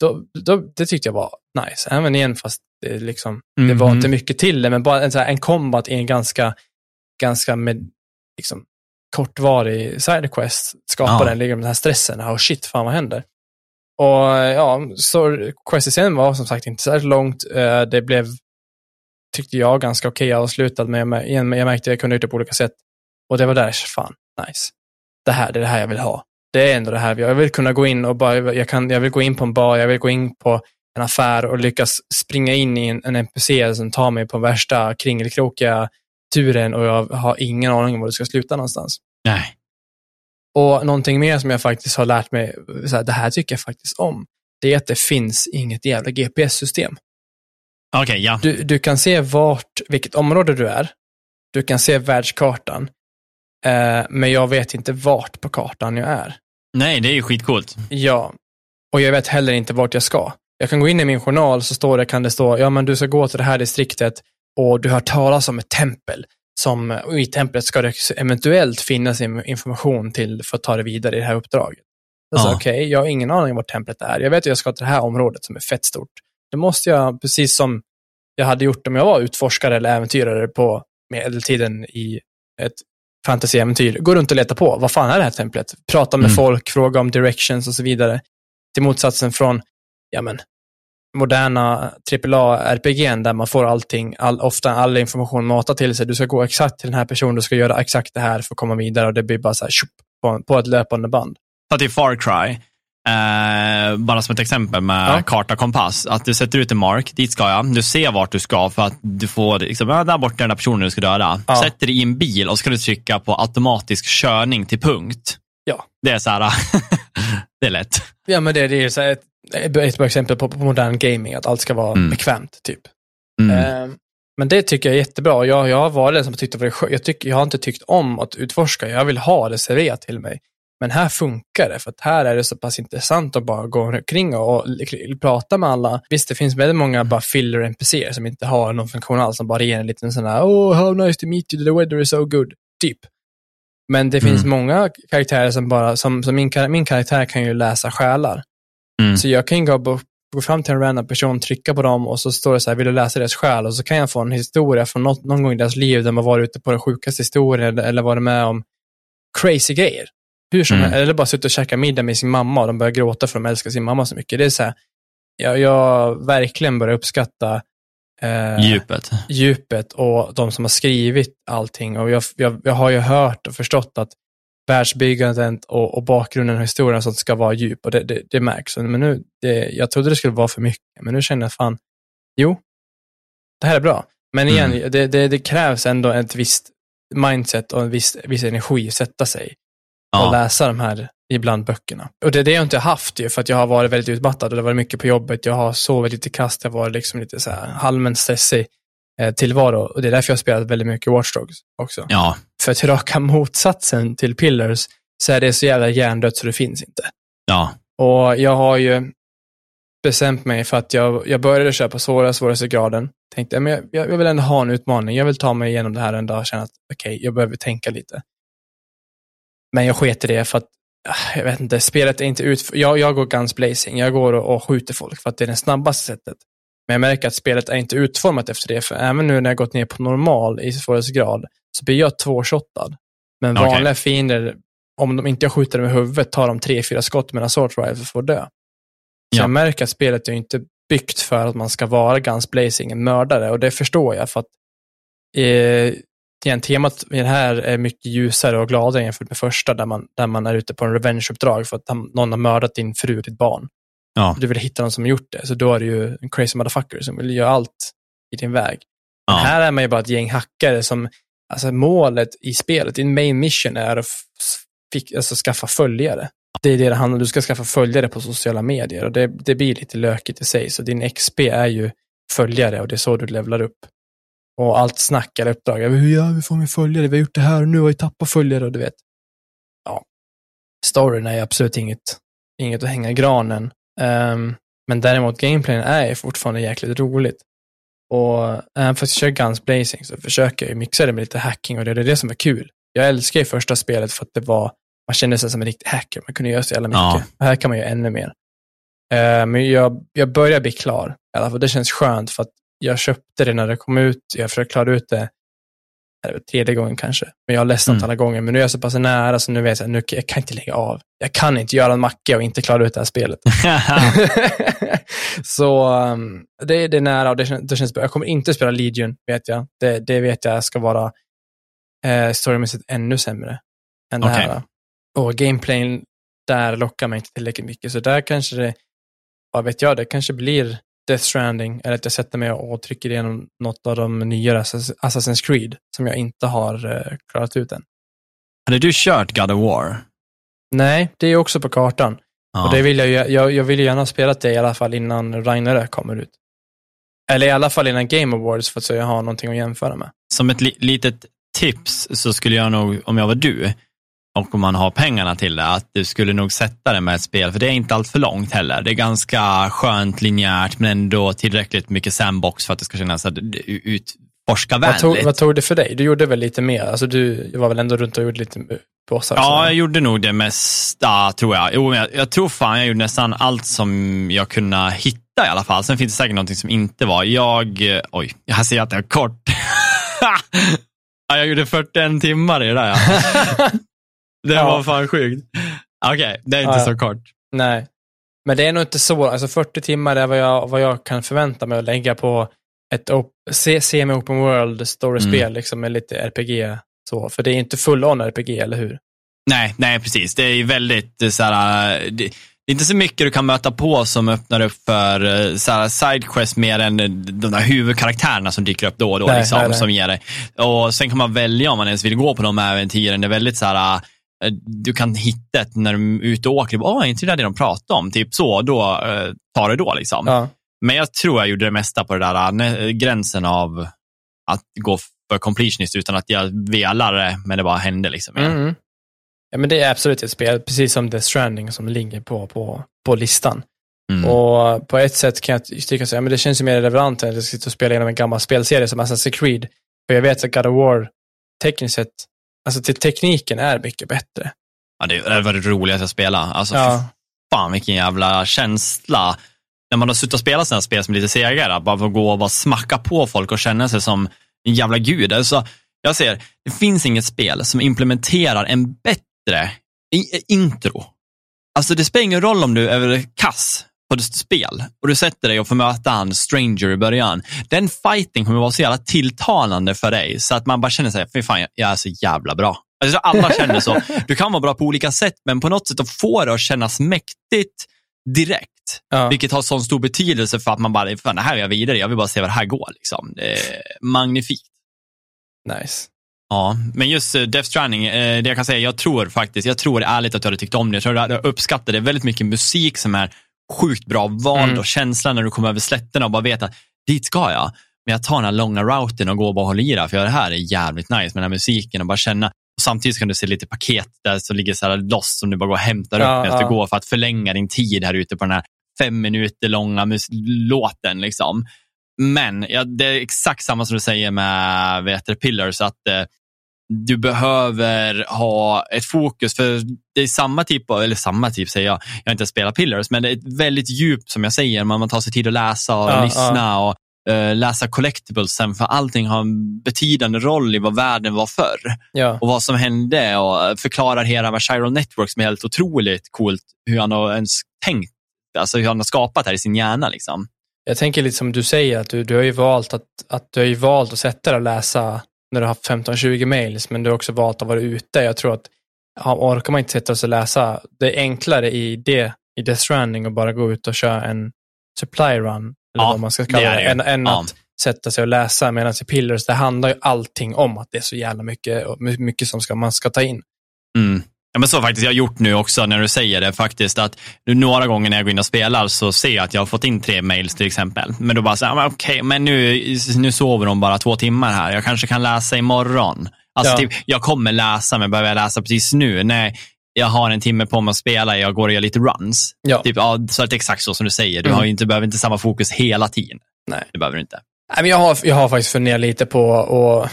då, då, det tyckte jag var nice. Även igen, fast det, liksom, det var Mhm. inte mycket till det, men bara en, så här, en combat i en ganska, ganska med, liksom, kortvarig sidequest skapar Ja. den, med den här stressen. Oh shit, fan vad händer? Och ja, så questet sen var som sagt inte särskilt långt. Eh, Det blev, tyckte jag, ganska okej avslutat, men jag, jag märkte att jag kunde gjort det på olika sätt. Och det var där, fan, nice. Det här, det är det här jag vill ha. Det är ändå det här, jag vill kunna gå in och bara, jag, kan, jag vill gå in på en bar, jag vill gå in på en affär och lyckas springa in i en, en NPC som tar mig på värsta kringelkrokiga turen och jag har ingen aning om var det ska sluta någonstans. Nej. Och någonting mer som jag faktiskt har lärt mig, så här, det här tycker jag faktiskt om, det är att det finns inget jävla GPS-system. Okej, ja. Du, du kan se vart, vilket område du är, du kan se världskartan, eh, men jag vet inte vart på kartan jag är. Nej, det är ju skitcoolt. Ja, och jag vet heller inte vart jag ska. Jag kan gå in i min journal så står det, kan det stå, ja men du ska gå till det här distriktet och du har talas om ett tempel. Som, och I templet ska det eventuellt finnas in- information till för att ta det vidare i det här uppdraget. Ja. Okej, jag har ingen aning vart templet är. Jag vet att jag ska till det här området som är fett stort. Då måste jag, precis som jag hade gjort om jag var utforskare eller äventyrare på medeltiden i ett fantasyäventyr, gå runt och leta på, vad fan är det här templet? Prata med Mm. folk, fråga om directions och så vidare. Till motsatsen från, ja men, moderna AAA-RPG'n där man får allting, all, ofta all information matad till sig. Du ska gå exakt till den här personen, du ska göra exakt det här för att komma vidare och det blir bara så här tjup, på, på ett löpande band. Ta till Far Cry, eh, bara som ett exempel med Ja. karta kompass. Att du sätter ut en mark, dit ska jag. Du ser vart du ska för att du får, liksom, ja, där borta är den där personen du ska döda. Ja. Sätter dig i en bil och ska du trycka på automatisk körning till punkt. Ja. Det är så här, det är lätt. Ja, men det, det är så här ett, ett bra exempel på, på modern gaming, att allt ska vara Mm. bekvämt, typ. Mm. Eh, men det tycker jag är jättebra. Jag, jag har varit den som har tyckt att det var skö- jag, tycker, jag har inte tyckt om att utforska. Jag vill ha det serverat till mig. Men här funkar det, för att här är det så pass intressant att bara gå omkring och, och prata med alla. Visst, det finns väldigt många bara filler NPCer som inte har någon funktion alls, som bara ger en liten sån här Oh, how nice to meet you, the weather is so good, typ. Men det finns Mm. många karaktärer som bara, som, som min, min karaktär kan ju läsa själar. Mm. Så jag kan ju gå, gå fram till en random person, trycka på dem och så står det så här, vill du läsa deras själ? Och så kan jag få en historia från något, någon gång i deras liv där man var ute på den sjukaste historien eller, eller varit med om crazy grejer. Hur som Mm. eller bara suttit och käkat middag med sin mamma och de börjar gråta för de älskar sin mamma så mycket. Det är så här, jag, jag verkligen börjar uppskatta eh, Djupet. djupet och de som har skrivit allting. Och jag, jag, jag har ju hört och förstått att världsbyggandet och, och bakgrunden och historien och sånt ska vara djup och det, det, det märks. Men nu, det, jag trodde det skulle vara för mycket, men nu känner jag fan, jo, det här är bra. Men igen, Mm. det, det, det krävs ändå ett visst mindset och en viss, viss energi att sätta sig Ja. läsa de här ibland böckerna. Och det är det jag inte har haft ju, för att jag har varit väldigt utmattad och det har varit mycket på jobbet. Jag har sovit lite kast, jag har varit liksom lite så här allmänt stressig eh, tillvaro. Och det är därför jag har spelat väldigt mycket Watch Dogs också. ja. För att raka motsatsen till Pillars så är det så jävla hjärndött så det finns inte. Ja. Och jag har ju bestämt mig för att jag, jag började köra på svåra, svåraste graden. Tänkte, men jag, jag vill ändå ha en utmaning. Jag vill ta mig igenom det här en dag och känna att okej, jag behöver tänka lite. Men jag sket i det för att, ah, jag vet inte, spelet är inte ut... Jag, jag går guns blazing, jag går och, och skjuter folk för att det är det snabbaste sättet. Men jag märker att spelet är inte utformat efter det, för även nu när jag gått ner på normal i svårighetsgrad så blir jag tvåshottad. Men Okej. vanliga fiender, om de inte jag skjuter dem i huvudet, tar de tre, fyra skott med en assault rifle för att dö. Så Ja. jag märker att spelet är inte byggt för att man ska vara guns blazing, en mördare, och det förstår jag för att eh, igen, temat i det här är mycket ljusare och gladare jämfört med första, där man, där man är ute på en revenge-uppdrag för att han- någon har mördat din fru och ditt barn. Ja. Du vill hitta någon som har gjort det, så då är det ju en crazy motherfucker som vill göra allt i din väg. Ja. Men här är man ju bara ett gäng hackare som, alltså målet i spelet, din main mission är att fick, alltså, skaffa följare. Det är det det handlar om, du ska skaffa följare på sociala medier och det, det blir lite lökigt i sig, så din XP är ju följare och det är så du levlar upp. Och allt snack eller uppdrag, hur gör vi får vi följare, vi har gjort det här och nu har vi tappat följare och du vet. Ja. Storyn är absolut inget, inget att hänga i granen. Ehm, men däremot gameplayen är fortfarande jäkligt roligt. Och även fast jag kör Guns Blazing så försöker jag mixa det med lite hacking och det är det som är kul. Jag älskar ju första spelet för att det var, man kände sig som en riktig hacker, man kunde göra så jävla mycket. Ja. Och här kan man göra ännu mer. Eh, men jag, jag börjar bli klar, i alla fall. Det känns skönt för att jag köpte det när det kom ut, jag försökte klara ut det det tredje gången kanske. Men jag har ledsnat Mm. alla gånger. Men nu är jag så pass nära så nu vet jag att jag kan inte lägga av. Jag kan inte göra en macka och inte klara ut det här spelet. så um, det, är- det är nära och det, det känns bra. Jag kommer inte spela Legion, vet jag. Det, det vet jag ska vara eh, storymässigt ännu sämre än det Okej. här. Och gameplayen där lockar mig inte tillräckligt mycket. Så där kanske det, vad vet jag, det kanske blir Death Stranding, eller att jag sätter mig och trycker igenom något av de nyare Assass- Assassin's Creed, som jag inte har eh, klarat ut än. Hade du kört God of War? Nej, det är också på kartan. Ja. Och det vill jag, jag, jag vill ju gärna ha spelat det i alla fall innan Ragnarök kommer ut. Eller i alla fall innan Game Awards för att så jag har någonting att jämföra med. Som ett li litet tips så skulle jag nog, om jag var du, och om man har pengarna till det, att du skulle nog sätta det med ett spel, för det är inte allt för långt heller. Det är ganska skönt, linjärt, men ändå tillräckligt mycket sandbox för att det ska kännas är Vad utforskarvänligt. tog, vad tog det för dig? Du gjorde väl lite mer? Alltså du var väl ändå runt och gjorde lite bossar? Ja, jag gjorde nog det mesta, tror jag. Jo, jag, jag tror fan jag gjorde nästan allt som jag kunde hitta i alla fall. Sen finns det säkert någonting som inte var. Jag, eh, oj, jag ser att jag är kort. ja, jag gjorde 41 timmar i det där. Ja. det Ja. var fan sjukt. Okej, det är inte Ja, så kort. Nej. Men det är nog inte så, alltså 40 timmar är vad jag, vad jag kan förvänta mig att lägga på ett op- se- semi-open world story-spel, Mm. liksom med lite RPG. Så, för det är inte full-on RPG, eller hur? Nej, nej precis. Det är ju väldigt eh, så här, det, det inte så mycket du kan möta på som öppnar upp för eh, så sidequest mer än eh, de där huvudkaraktärerna som dyker upp då och då. Nej, liksom, nej, nej. Som ger dig. Och sen kan man välja om man ens vill gå på de äventyren. Det är väldigt så här, eh, du kan hitta ett när du är ute och åker. Åh, är inte det där det de pratar om? Typ så, då eh, tar det då liksom. Ja. Men jag tror jag gjorde det mesta på det där eh, gränsen av att gå för completionist utan att jag velar det, men det bara hände liksom. Mm. Ja, men det är absolut ett spel, precis som Death Stranding som ligger på, på, på listan. Mm. Och på ett sätt kan jag tycka så, ja, men det känns ju mer relevant än att jag sitter och spelar igenom en gammal spelserie som Assassin's Creed. För jag vet att God of War, tekniskt sett, alltså till tekniken är mycket bättre. Ja, det det var det roligaste jag spelade. Alltså, Ja. fan vilken jävla känsla. När man har suttit och spelat sådana spel som är lite segare, bara få gå och bara smacka på folk och känna sig som en jävla gud. Alltså, jag ser, det finns inget spel som implementerar en bättre intro. Alltså det spelar ingen roll om du är kass på ett spel och du sätter dig och får möta en stranger i början. Den fighting kommer vara så jävla tilltalande för dig så att man bara känner sig, fy fan, jag- är så jävla bra. Alltså, alla känner så. Du kan vara bra på olika sätt, men på något sätt att få det att kännas mäktigt direkt. Ja. Vilket har sån stor betydelse för att man bara, fan det här är jag vidare, jag vill bara se vad det här går. Liksom. Det är magnifikt. Nice. Ja, men just uh, Death Stranding, eh, det jag kan säga, jag tror faktiskt, jag tror ärligt att du hade tyckt om det. Jag tror du hade uppskattat det. väldigt mycket musik som är sjukt bra vald Mm. och känslan när du kommer över slätterna och bara vet att dit ska jag. Men jag tar den här långa routen och går och bara håller i det, för det här är jävligt nice med den här musiken och bara känna. Och samtidigt kan du se lite paket där som ligger så här loss som du bara går och hämtar Ja, upp medan ja. du går för att förlänga din tid här ute på den här fem minuter långa låten. Liksom. Men ja, det är exakt samma som du säger med vet du, Pillars, att eh, du behöver ha ett fokus, för det är samma typ av, eller samma typ säger jag, jag har inte spelat Pillars, men det är ett väldigt djup som jag säger, man, man tar sig tid att läsa och Ja, lyssna och eh, läsa collectiblesen, för allting har en betydande roll i vad världen var förr Ja. och vad som hände och förklarar hela med Chiral Network som är helt otroligt coolt, hur han har ens tänkt, alltså hur han har skapat här i sin hjärna. Liksom. Jag tänker lite som du säger, att du, du har ju valt att, att du har ju valt att sätta dig och läsa när du har haft 15-20 mails, men du har också valt att vara ute. Jag tror att ja, orkar man inte sätta sig och läsa, det är enklare i det, i Death Stranding att bara gå ut och köra en supply run, eller Ja, vad man ska det kalla det, det än, än Ja. att sätta sig och läsa. Medan i Pillars, det handlar ju allting om att det är så jävla mycket, mycket som ska, man ska ta in. Mm. Ja, men så faktiskt jag har gjort nu också när du säger det faktiskt att nu några gånger när jag går in och spelar så ser jag att jag har fått in tre mails till exempel. Men då bara så här, okej, men nu, nu sover de bara två timmar här. Jag kanske kan läsa imorgon. Alltså Ja. typ, jag kommer läsa, men behöver jag läsa precis nu? Nej, jag har en timme på mig att spela, jag går och gör lite runs. Ja. Typ, ja, så att exakt så som du säger. Du Mm. har ju inte, behöver inte samma fokus hela tiden. Nej. Det behöver du inte. Nej, men jag, har, jag har faktiskt funderat lite på, och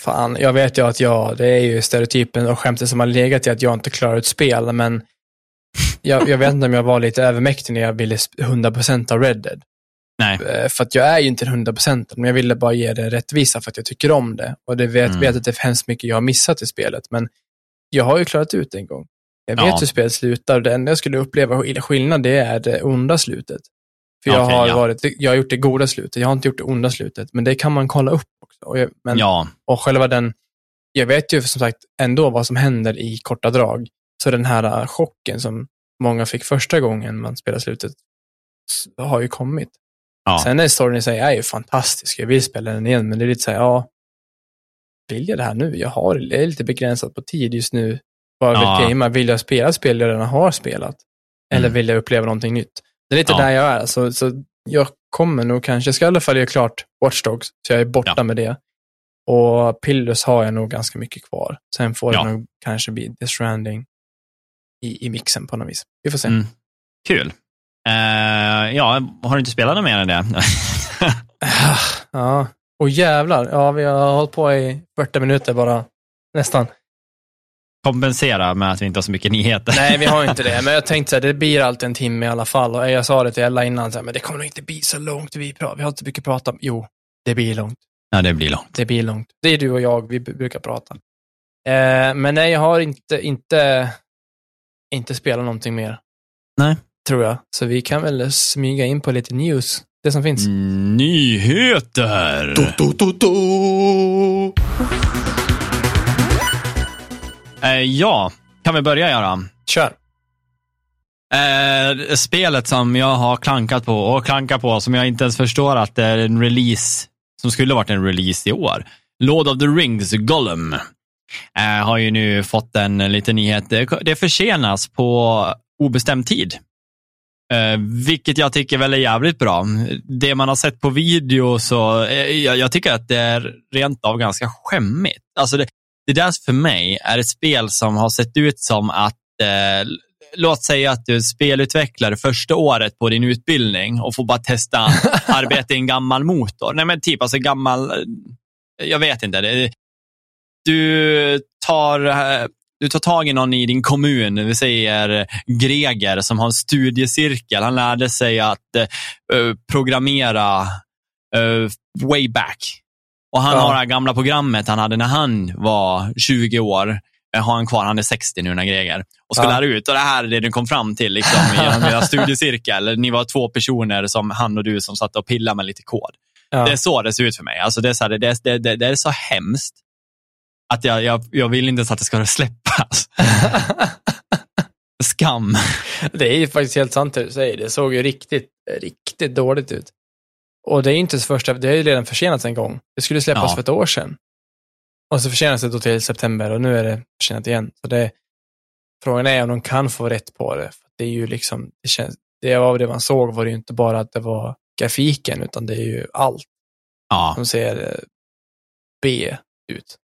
fan, jag vet ju att jag, det är ju stereotypen och skämtet som har legat i att jag inte klarar ut spel, men jag, jag vet inte om jag var lite övermäktig när jag ville sp- 100% av Red Dead. Nej. Eh, För att jag är ju inte 100% men jag ville bara ge det rättvisa för att jag tycker om det. Och det vet, Mm. vet att det är hemskt mycket jag har missat i spelet, men jag har ju klarat ut det en gång. Jag vet Ja. hur spelet slutar. Det enda jag skulle uppleva skill- skillnad, det är det onda slutet. För jag, Okej, har ja. varit, jag har gjort det goda slutet, jag har inte gjort det onda slutet, men det kan man kolla upp också. Och, jag, men, Ja, och själva den, jag vet ju som sagt ändå vad som händer i korta drag. Så den här äh, chocken som många fick första gången man spelade slutet har ju kommit. Ja. Sen är storyn i sig är ju fantastisk, jag vill spela den igen, men det är lite så här, ja, vill jag det här nu? Jag har, jag är lite begränsad på tid just nu. Ja. vill gamea, vill jag spela spel jag redan har spelat? Eller Mm. vill jag uppleva någonting nytt? Det är lite Ja. där jag är, så, så jag kommer nog kanske, jag ska i alla fall göra klart Watch Dogs, så jag är borta Ja. med det. Och Pillars har jag nog ganska mycket kvar. Sen får Ja. det nog kanske bli Death Stranding i, i mixen på något vis. Vi får se. Mm. kul. Eh, ja, har du inte spelat något mer än det? Ja, och jävlar. Ja, vi har hållit på i 40 minuter bara. Nästan. Kompensera med att vi inte har så mycket nyheter. Nej, vi har inte det. Men jag tänkte så här, det blir alltid en timme i alla fall. Och jag sa det till Ella innan, så här, men det kommer nog inte bli så långt. Vi, pratar, vi har inte så mycket att prata om. Jo, det blir långt. Ja, det blir långt. Det blir långt. Det är du och jag, vi brukar prata. Eh, men nej, jag har inte, inte, inte spelat någonting mer. Nej. tror jag. Så vi kan väl smyga in på lite news, det som finns. Nyheter! Do, do, do. Eh, ja, kan vi börja göra? Kör. Eh, spelet som jag har klankat på och klankar på, som jag inte ens förstår att det är en release, som skulle varit en release i år. Lord of the Rings, Gollum, eh, har ju nu fått en liten nyhet. Det, försenas på obestämd tid. Eh, vilket jag tycker väl är jävligt bra. Det man har sett på video så, eh, jag, jag tycker att det är rent av ganska skämmigt. Alltså det, det där för mig är ett spel som har sett ut som att eh, låt säga att du är spelutvecklare första året på din utbildning och får bara testa arbete i en gammal motor. Nej men typ alltså gammal, jag vet inte. Du tar eh, du tar tag i någon i din kommun, vi säger Greger som har en studiecirkel. Han lärde sig att uh, programmera uh, way back. Och han Ja. har det här gamla programmet han hade när han var 20 år. Jag har han kvar, han är 60 nu när Greger. Och ska Ja. ut. Och det här är det du kom fram till liksom, genom era studiecirkel. Ni var två personer, som han och du, som satt och pillade med lite kod. Ja. Det är så det ser ut för mig. Alltså det, är så här, det, det, det, det är så hemskt att jag, jag, jag vill inte ens att det ska släppas. Skam. Det är ju faktiskt helt sant det du säger. Det såg ju riktigt, riktigt dåligt ut. Och det är inte första, det är ju redan försenats en gång. Det skulle släppas Ja. för ett år sedan. Och så försenas det då till september och nu är det försenat igen. Så det, frågan är om de kan få rätt på det. För det är ju liksom, det känns, det av det man såg var det ju inte bara att det var grafiken, utan det är ju allt Ja, som ser eh, B ut.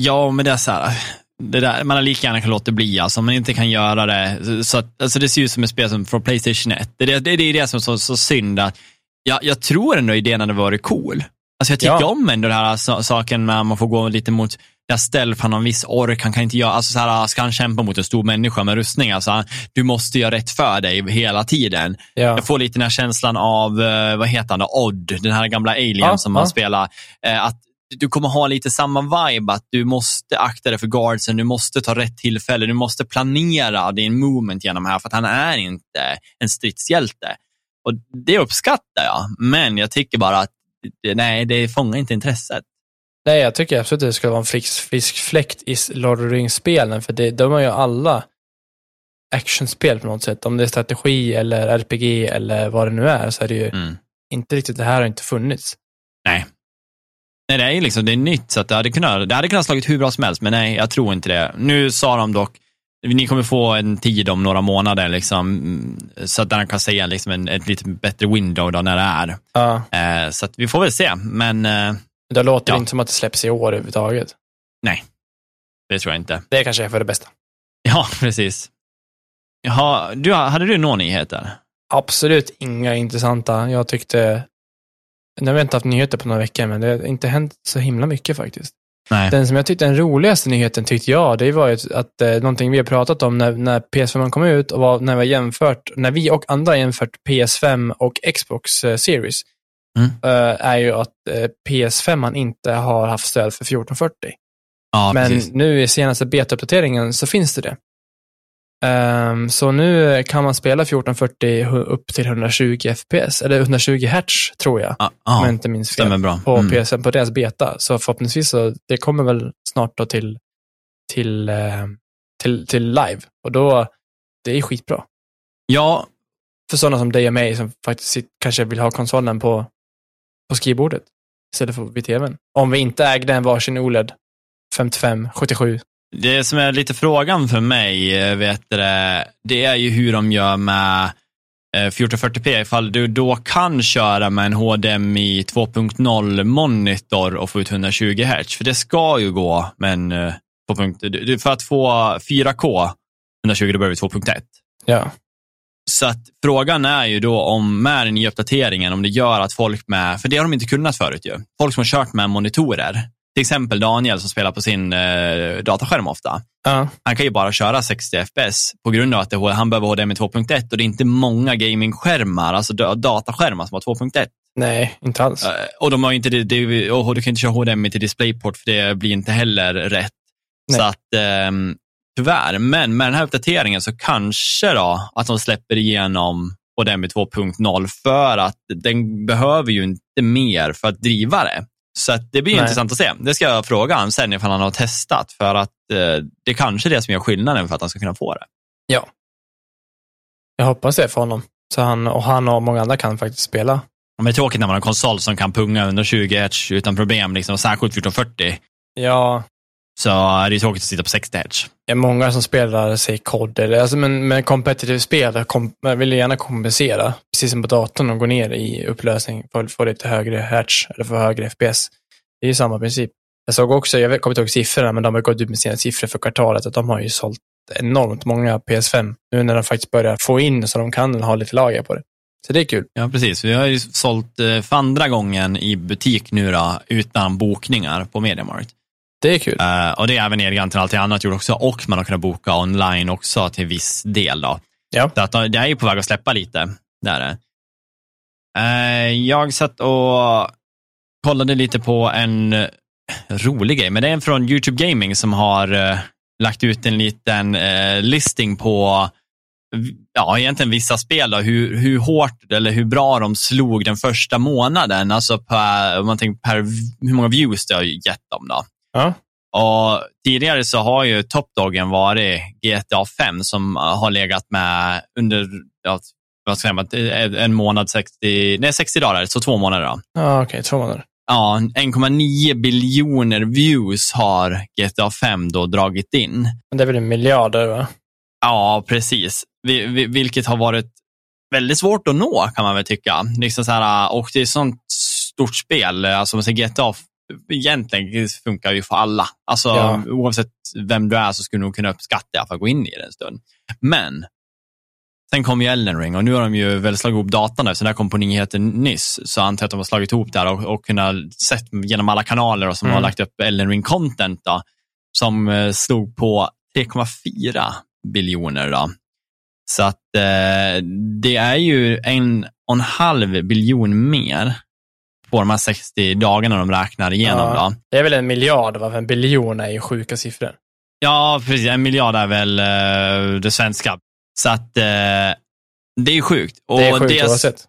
ja men det är så här. Det där, man har lika gärna kan låta bli, alltså, om man inte kan göra det. Så att, alltså, det ser ut som ett spel som från Playstation 1. Det, är det, det är det som är så, så synd. Att, jag, jag tror ändå idén hade varit cool. Alltså, jag tycker Ja. om ändå den här sa- saken med att man får gå lite mot där ställ, han har en viss ork, han kan inte göra, alltså så här, ska han kämpa mot en stor människa med rustning, alltså, han- du måste göra rätt för dig hela tiden. Ja, Jag får lite den här känslan av, eh, vad heter han då, Odd, den här gamla alien Ja, som man spelar. Eh, att du kommer ha lite samma vibe, att du måste akta dig för guardsen, du måste ta rätt tillfälle, du måste planera din movement genom här, för att han är inte en stridshjälte. Och det uppskattar jag, men jag tycker bara att nej, det fångar inte intresset. Nej, jag tycker absolut att det ska vara en frisk, frisk fläkt i Lord of the Rings-spelen, för det, de har ju alla actionspel på något sätt. Om det är strategi eller RPG eller vad det nu är, så är det ju Mm. inte riktigt, det här har inte funnits. Nej, det är ju liksom, det är nytt, så att det hade kunnat, det hade kunnat slagit hur bra som helst, men nej, jag tror inte det. Nu sa de dock, ni kommer få en tid om några månader, liksom, så att den kan säga liksom en, ett lite bättre window då när det är. Ja, Eh, så vi får väl se, men eh, det låter Ja. inte som att det släpps i år överhuvudtaget. det tror jag inte. Det kanske är för det bästa. Ja, precis. Jaha, du, hade du några nyheter? Absolut inga intressanta. Jag tyckte, nu har vi inte haft nyheter på några veckor, men det har inte hänt så himla mycket faktiskt. Nej. Den som jag tyckte den roligaste nyheten tyckte jag, det var ju att eh, någonting vi har pratat om när, när PS5 kom ut och var, när vi har jämfört, när vi och andra jämfört PS5 och Xbox eh, Series, Mm. eh, är ju att eh, PS5 inte har haft stöd för 1440. Ja, Men precis. nu i senaste beta-uppdateringen så finns det det. Ehm, så nu kan man spela 1440 hu- upp till 120 FPS, eller 120 Hz tror jag, Ja, om ja, jag inte minns fel bra. på Mm. PSN, på deras beta. Så förhoppningsvis så, det kommer väl snart då till, till, eh, till, till live. Och då, det är skitbra. Ja, För sådana som dig och mig som faktiskt kanske vill ha konsolen på, på skrivbordet istället för vid tvn. Om vi inte ägde en varsin OLED 55, 77. Det som är lite frågan för mig, eh, vet du, det, det är ju hur de gör med eh, 1440p, ifall du då kan köra med en HDMI 2.0 monitor och få ut 120 Hz. För det ska ju gå, men eh, 2. du- du- för att få 4K 120 då behöver du 2.1. Ja. Så att frågan är ju då om med den nya uppdateringen, om det gör att folk med, för det har de inte kunnat förut ju, folk som har kört med monitorer, till exempel Daniel som spelar på sin eh, dataskärm ofta, Ja. han kan ju bara köra 60 FPS på grund av att det, han behöver HDMI 2.1 och det är inte många gamingskärmar, alltså da- dataskärmar som har 2.1. Nej, inte alls. Eh, Och de har inte det, det, och du kan inte köra HDMI till DisplayPort för det blir inte heller rätt. Nej. Så att ehm, tyvärr. Men med den här uppdateringen så kanske då att de släpper igenom Odemi 2.0 för att den behöver ju inte mer för att driva det. Så det blir Nej. intressant att se. Det ska jag fråga honom sen ifall han har testat för att eh, det kanske är det som gör skillnaden för att han ska kunna få det. Ja. Jag hoppas det för honom. Så han och han och många andra kan faktiskt spela. Men det är tråkigt när man har en konsol som kan punga under 20 Hz utan problem, liksom, särskilt 1440. Ja, Så är det ju tråkigt att sitta på 60 Hz. det är många som spelar, säg COD, eller, alltså, men med competitive spel kom, man vill gärna kompensera, precis som på datorn, och gå ner i upplösning för att få lite högre hertz, eller få högre FPS. Det är ju samma princip. Jag såg också, jag kommer inte ihåg siffrorna, men de har gått ut med sina siffror för kvartalet, att de har ju sålt enormt många PS5, nu när de faktiskt börjar få in så de kan ha lite lager på det. Så det är kul. Ja, precis. Vi har ju sålt eh, för andra gången i butik nu då, utan bokningar på Mediamarkt. Det är kul. Eh, och det är även Elgiganten till allting annat gjort också och man har kunnat boka online också till viss del. Då. Ja. Så att de- det är ju på väg att släppa lite. Det är det. Eh, jag satt och kollade lite på en eh, rolig grej, men det är en från YouTube Gaming som har eh, lagt ut en liten eh, listing på ja, egentligen vissa spel, då, hur, hur hårt eller hur bra de slog den första månaden, alltså per, om man tänker per hur många views det har gett dem. Då. Ja. Och tidigare så har ju Topdoggen varit GTA 5 som har legat med under ja, vad ska jag säga, en månad, 60, nej, 60 dagar, så två månader. Då. Ja, okej, två månader. Ja, 1,9 biljoner views har GTA 5 då dragit in. Men det är väl en miljard, där, va? Ja, precis. Vi, vi, vilket har varit väldigt svårt att nå kan man väl tycka. Liksom så här, och det är ett sånt stort spel. Alltså, GTA egentligen funkar ju för alla. Alltså, Ja. Oavsett vem du är så skulle du nog kunna uppskatta för att gå in i det en stund. Men sen kom ju Elden Ring och nu har de ju väl slagit ihop datan där, så det här kom på nyheten nyss. Så jag antar att de har slagit ihop det här och, och kunnat sett genom alla kanaler och som Mm. har lagt upp Elden Ring content då, som eh, slog på 3,4 biljoner. Då. Så att eh, det är ju en och en halv biljon mer på de här 60 dagarna de räknar igenom. Ja. Då. Det är väl en miljard, va? För en biljon är ju sjuka siffror. Ja, precis. En miljard är väl eh, det svenska. Så att eh, det är sjukt. Och Det är sjukt jag oavsett.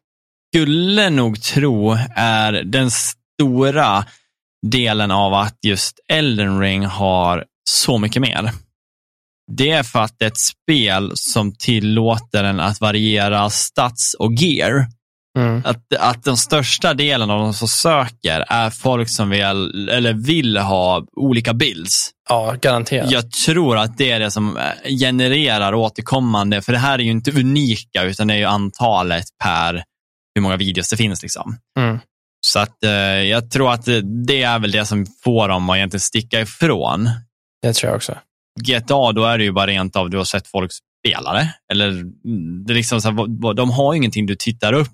skulle nog tro är den stora delen av att just Elden Ring har så mycket mer. Det är för att det är ett spel som tillåter en att variera stats och gear. Mm. Att, att den största delen av de som söker är folk som vill, eller vill ha olika builds. Ja, garanterat. Jag tror att det är det som eh, genererar återkommande, för det här är ju inte unika, utan det är ju antalet per hur många videos det finns. Liksom. Mm. Så att eh, jag tror att det, är väl det som får dem att egentligen sticka ifrån. Det tror jag också. GTA, då är det ju bara rent av du har sett folk spela det. Eller, mm, det är liksom så här, de har ju ingenting du tittar upp.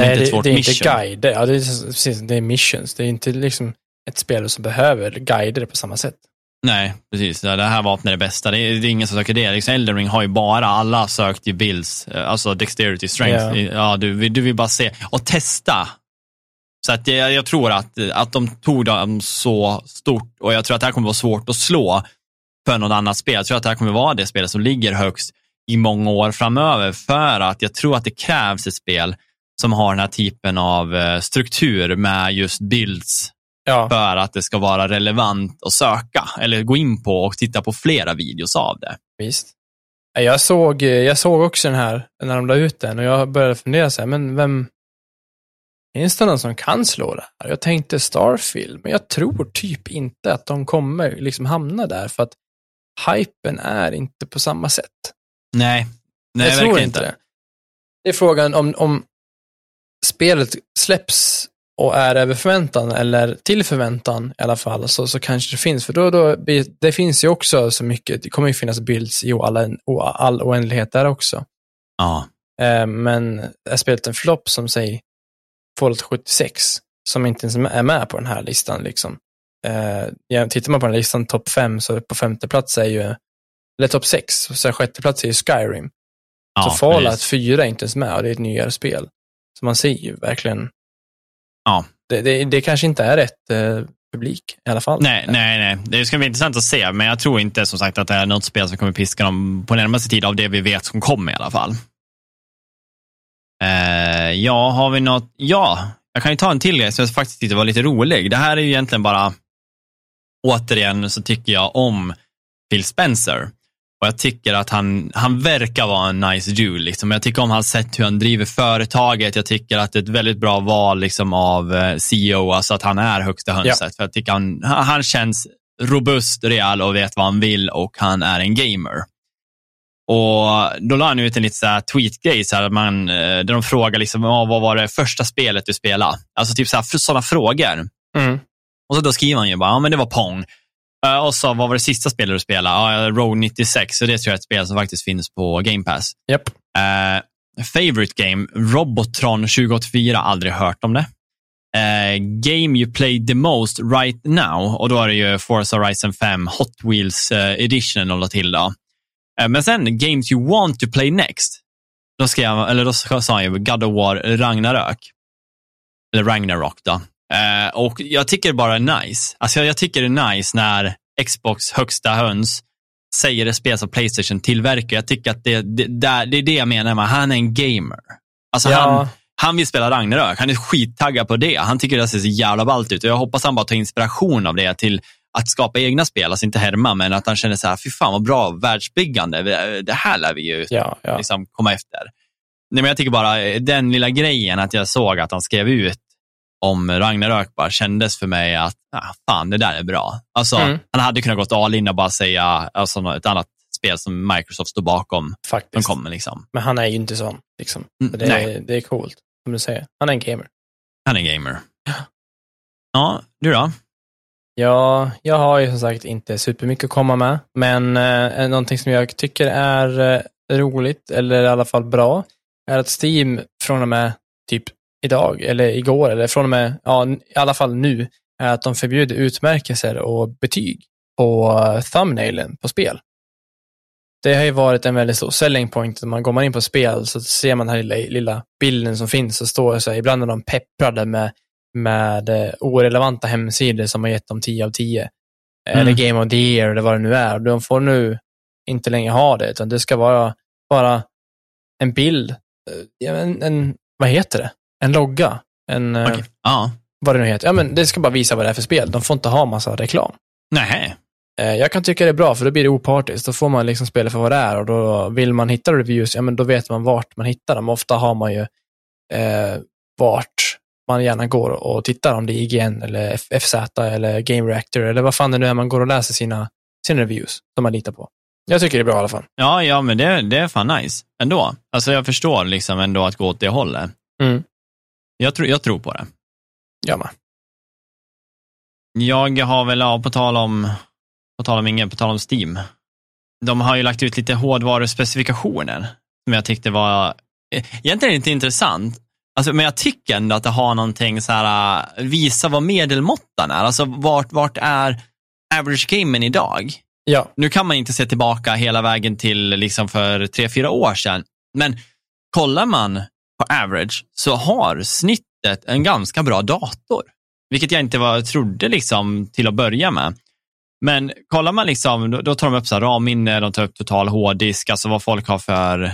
Om Nej, inte ett det, svårt det är mission. inte guider. Ja, det är, precis, det är missions. Det är inte liksom ett spel som behöver guider på samma sätt. Nej, precis. Det här vapnet är det bästa. Det är, det är ingen som söker det. Liksom Elden Ring har ju bara, alla sökt i builds, eh, alltså dexterity, strength. Ja. Ja. du, du vill bara se och testa. Så att jag, jag tror att, att de tog dem så stort och jag tror att det här kommer vara svårt att slå för något annat spel. Jag tror att det här kommer vara det spelet som ligger högst i många år framöver för att jag tror att det krävs ett spel som har den här typen av eh, struktur med just builds Ja, för att det ska vara relevant att söka eller gå in på och titta på flera videos av det. visst. Ja, Jag såg, jag såg också den här när de la ut den och jag började fundera så här, men vem... Finns det någon som kan slå det här? Jag tänkte Starfield, men jag tror typ inte att de kommer liksom hamna där för att hypen är inte på samma sätt. Nej, nej jag tror inte det. Det är frågan om, om spelet släpps och är över förväntan, eller till förväntan i alla fall, så, så kanske det finns. För då, då, det finns ju också så mycket, det kommer ju finnas builds i all, all oändlighet där också. Ja, Eh, men är spelet en flopp som säg Fallout 76, som inte ens är med på den här listan liksom. Eh, tittar man på den här listan, topp 5, så på femte plats är ju, eller topp 6, så sjätte plats är ju Skyrim. ja så Fallout precis. 4 är inte ens med och det är ett nyare spel. Så man ser ju verkligen, Ja, Det, det, det kanske inte är rätt eh, publik i alla fall. Nej, nej, nej. Det ska bli intressant att se, men jag tror inte som sagt att det är något spel som kommer piska dem på närmaste tid av det vi vet som kommer i alla fall. Eh, ja, har vi något? Ja, jag kan ju ta en till grej som jag faktiskt tyckte var lite rolig. Det här är ju egentligen bara, återigen så tycker jag om Phil Spencer. Och jag tycker att han, han verkar vara en nice dude. Liksom. Jag tycker om hans sätt hur han driver företaget. Jag tycker att det är ett väldigt bra val liksom, av eh, CEO, alltså att han är högsta hönset. Ja. För jag tycker han, han känns robust, rejäl och vet vad han vill och han är en gamer. Och Då la han ut en liten tweet-grej så här, man, eh, där de frågar liksom, vad var det första spelet du spelade? Alltså typ sådana frågor. Mm. Och så då skriver han ju bara, ja men det var Pong. Uh, och så, vad var det sista spelet du spelade? Uh, Road 96, och det tror jag är ett spel som faktiskt finns på Game Pass. Yep. Uh, favorite game, Robotron 2084, aldrig hört om det. Uh, game you play the most right now, och då är det ju Forza Horizon 5 Hot Wheels uh, Edition och till då. Men sen, games you want to play next. Då, skrev, eller då sa han ju God of War Ragnarök. Eller Ragnarok då. Uh, och jag tycker det bara är nice. Alltså jag, jag, tycker det är nice när Xbox högsta höns säger det spel som Playstation tillverkar. Jag tycker att det, det, det, det är det jag menar med han är en gamer. Alltså ja. han, han vill spela Ragnarök. Han är skittaggad på det. Han tycker det ser så jävla ballt ut och jag hoppas han bara tar inspiration av det till att skapa egna spel, alltså inte härma, men att han känner så här, fy fan vad bra världsbyggande, det här lär vi ju ja, ja. Liksom komma efter. Nej, men jag tycker bara den lilla grejen att jag såg att han skrev ut om Ragnarök bara kändes för mig att, ah, fan det där är bra. Alltså, mm. Han hade kunnat gått all in och bara säga alltså, ett annat spel som Microsoft står bakom. Faktiskt. De kommer liksom. Men han är ju inte sån. Liksom. Mm, det, är, det är coolt, som du säger. Han är en gamer. Han är en gamer. Ja. Ja, du då? Ja, jag har ju som sagt inte supermycket att komma med, men eh, någonting som jag tycker är eh, roligt, eller i alla fall bra, är att Steam från och med typ idag, eller igår, eller från och med, ja, i alla fall nu, är att de förbjuder utmärkelser och betyg på uh, thumbnailen på spel. Det har ju varit en väldigt stor selling point. Man går man in på spel så ser man den här lilla, lilla bilden som finns och står så här, ibland är de pepprade med, med uh, orelevanta hemsidor som har gett dem 10 av 10. Mm. Eller Game of the Year eller vad det nu är. De får nu inte längre ha det, utan det ska vara bara en bild. En, en, vad heter det? En logga. En, eh, okay. ja. Vad det nu heter. Ja, men det ska bara visa vad det är för spel. De får inte ha massa reklam. Nej. Eh, jag kan tycka det är bra, för då blir det opartiskt. Då får man liksom spela för vad det är och då vill man hitta reviews, ja men då vet man vart man hittar dem. Ofta har man ju eh, vart man gärna går och tittar om det är IGN eller FZ eller Game Reactor eller vad fan det nu är man går och läser sina, sina reviews som man litar på. Jag tycker det är bra i alla fall. Ja, ja men det, det är fan nice ändå. Alltså jag förstår liksom ändå att gå åt det hållet. Mm. Jag, tror, jag tror på det. Jag med. Jag har väl, ja, på tal om, på tal om ingen, på tal om Steam. De har ju lagt ut lite hårdvaruspecifikationer som jag tyckte var, eh, egentligen inte intressant, alltså, men jag tycker ändå att det har någonting så här, äh, visa vad medelmåttan är. Alltså vart, vart är average gamen idag? Ja. Nu kan man inte se tillbaka hela vägen till liksom för tre, fyra år sedan, men kollar man på average så har snittet en ganska bra dator. Vilket jag inte var, trodde liksom till att börja med. Men kollar man liksom, då, då tar de upp så RAM-minne, de tar upp total hårddisk, alltså vad folk har för,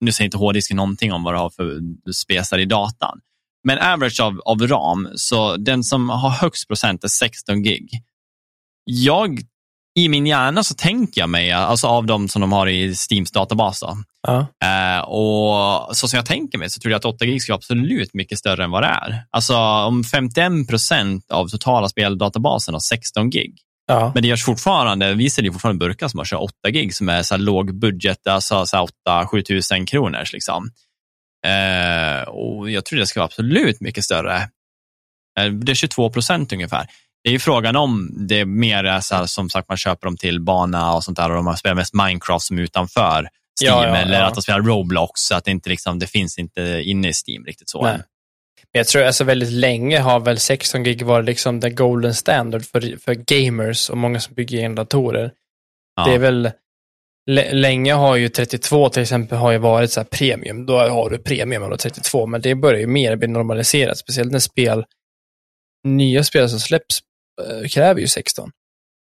nu säger inte hårddisken någonting om vad du har för spesar i datan. Men average av, av RAM, så den som har högst procent är 16 gig. Jag i min hjärna så tänker jag mig, alltså av de som de har i Steams databas, då, ja. eh, och så som jag tänker mig så tror jag att 8 gig ska vara absolut mycket större än vad det är. Alltså om 51 procent av totala speldatabasen har 16 gig, ja. men det görs fortfarande, vi säljer fortfarande burkar som har 28 gig som är så låg budget, alltså 8-7 tusen kronor. Liksom. Eh, och jag tror det ska vara absolut mycket större. Eh, det är 22 procent ungefär det är ju frågan om det är mer så här, som sagt man köper dem till bana och sånt där och de spelar mest Minecraft som utanför Steam ja, ja, eller ja. att de spelar Roblox så att det inte liksom, det finns inte inne i Steam riktigt så. Nej. Jag tror alltså väldigt länge har väl 16 gig varit liksom den golden standard för, för gamers och många som bygger egna datorer. Det är väl Länge har ju 32 till exempel har ju varit så premium. Då har du premium och 32, men det börjar ju mer bli normaliserat, speciellt när spel nya spel som släpps eh, kräver ju 16.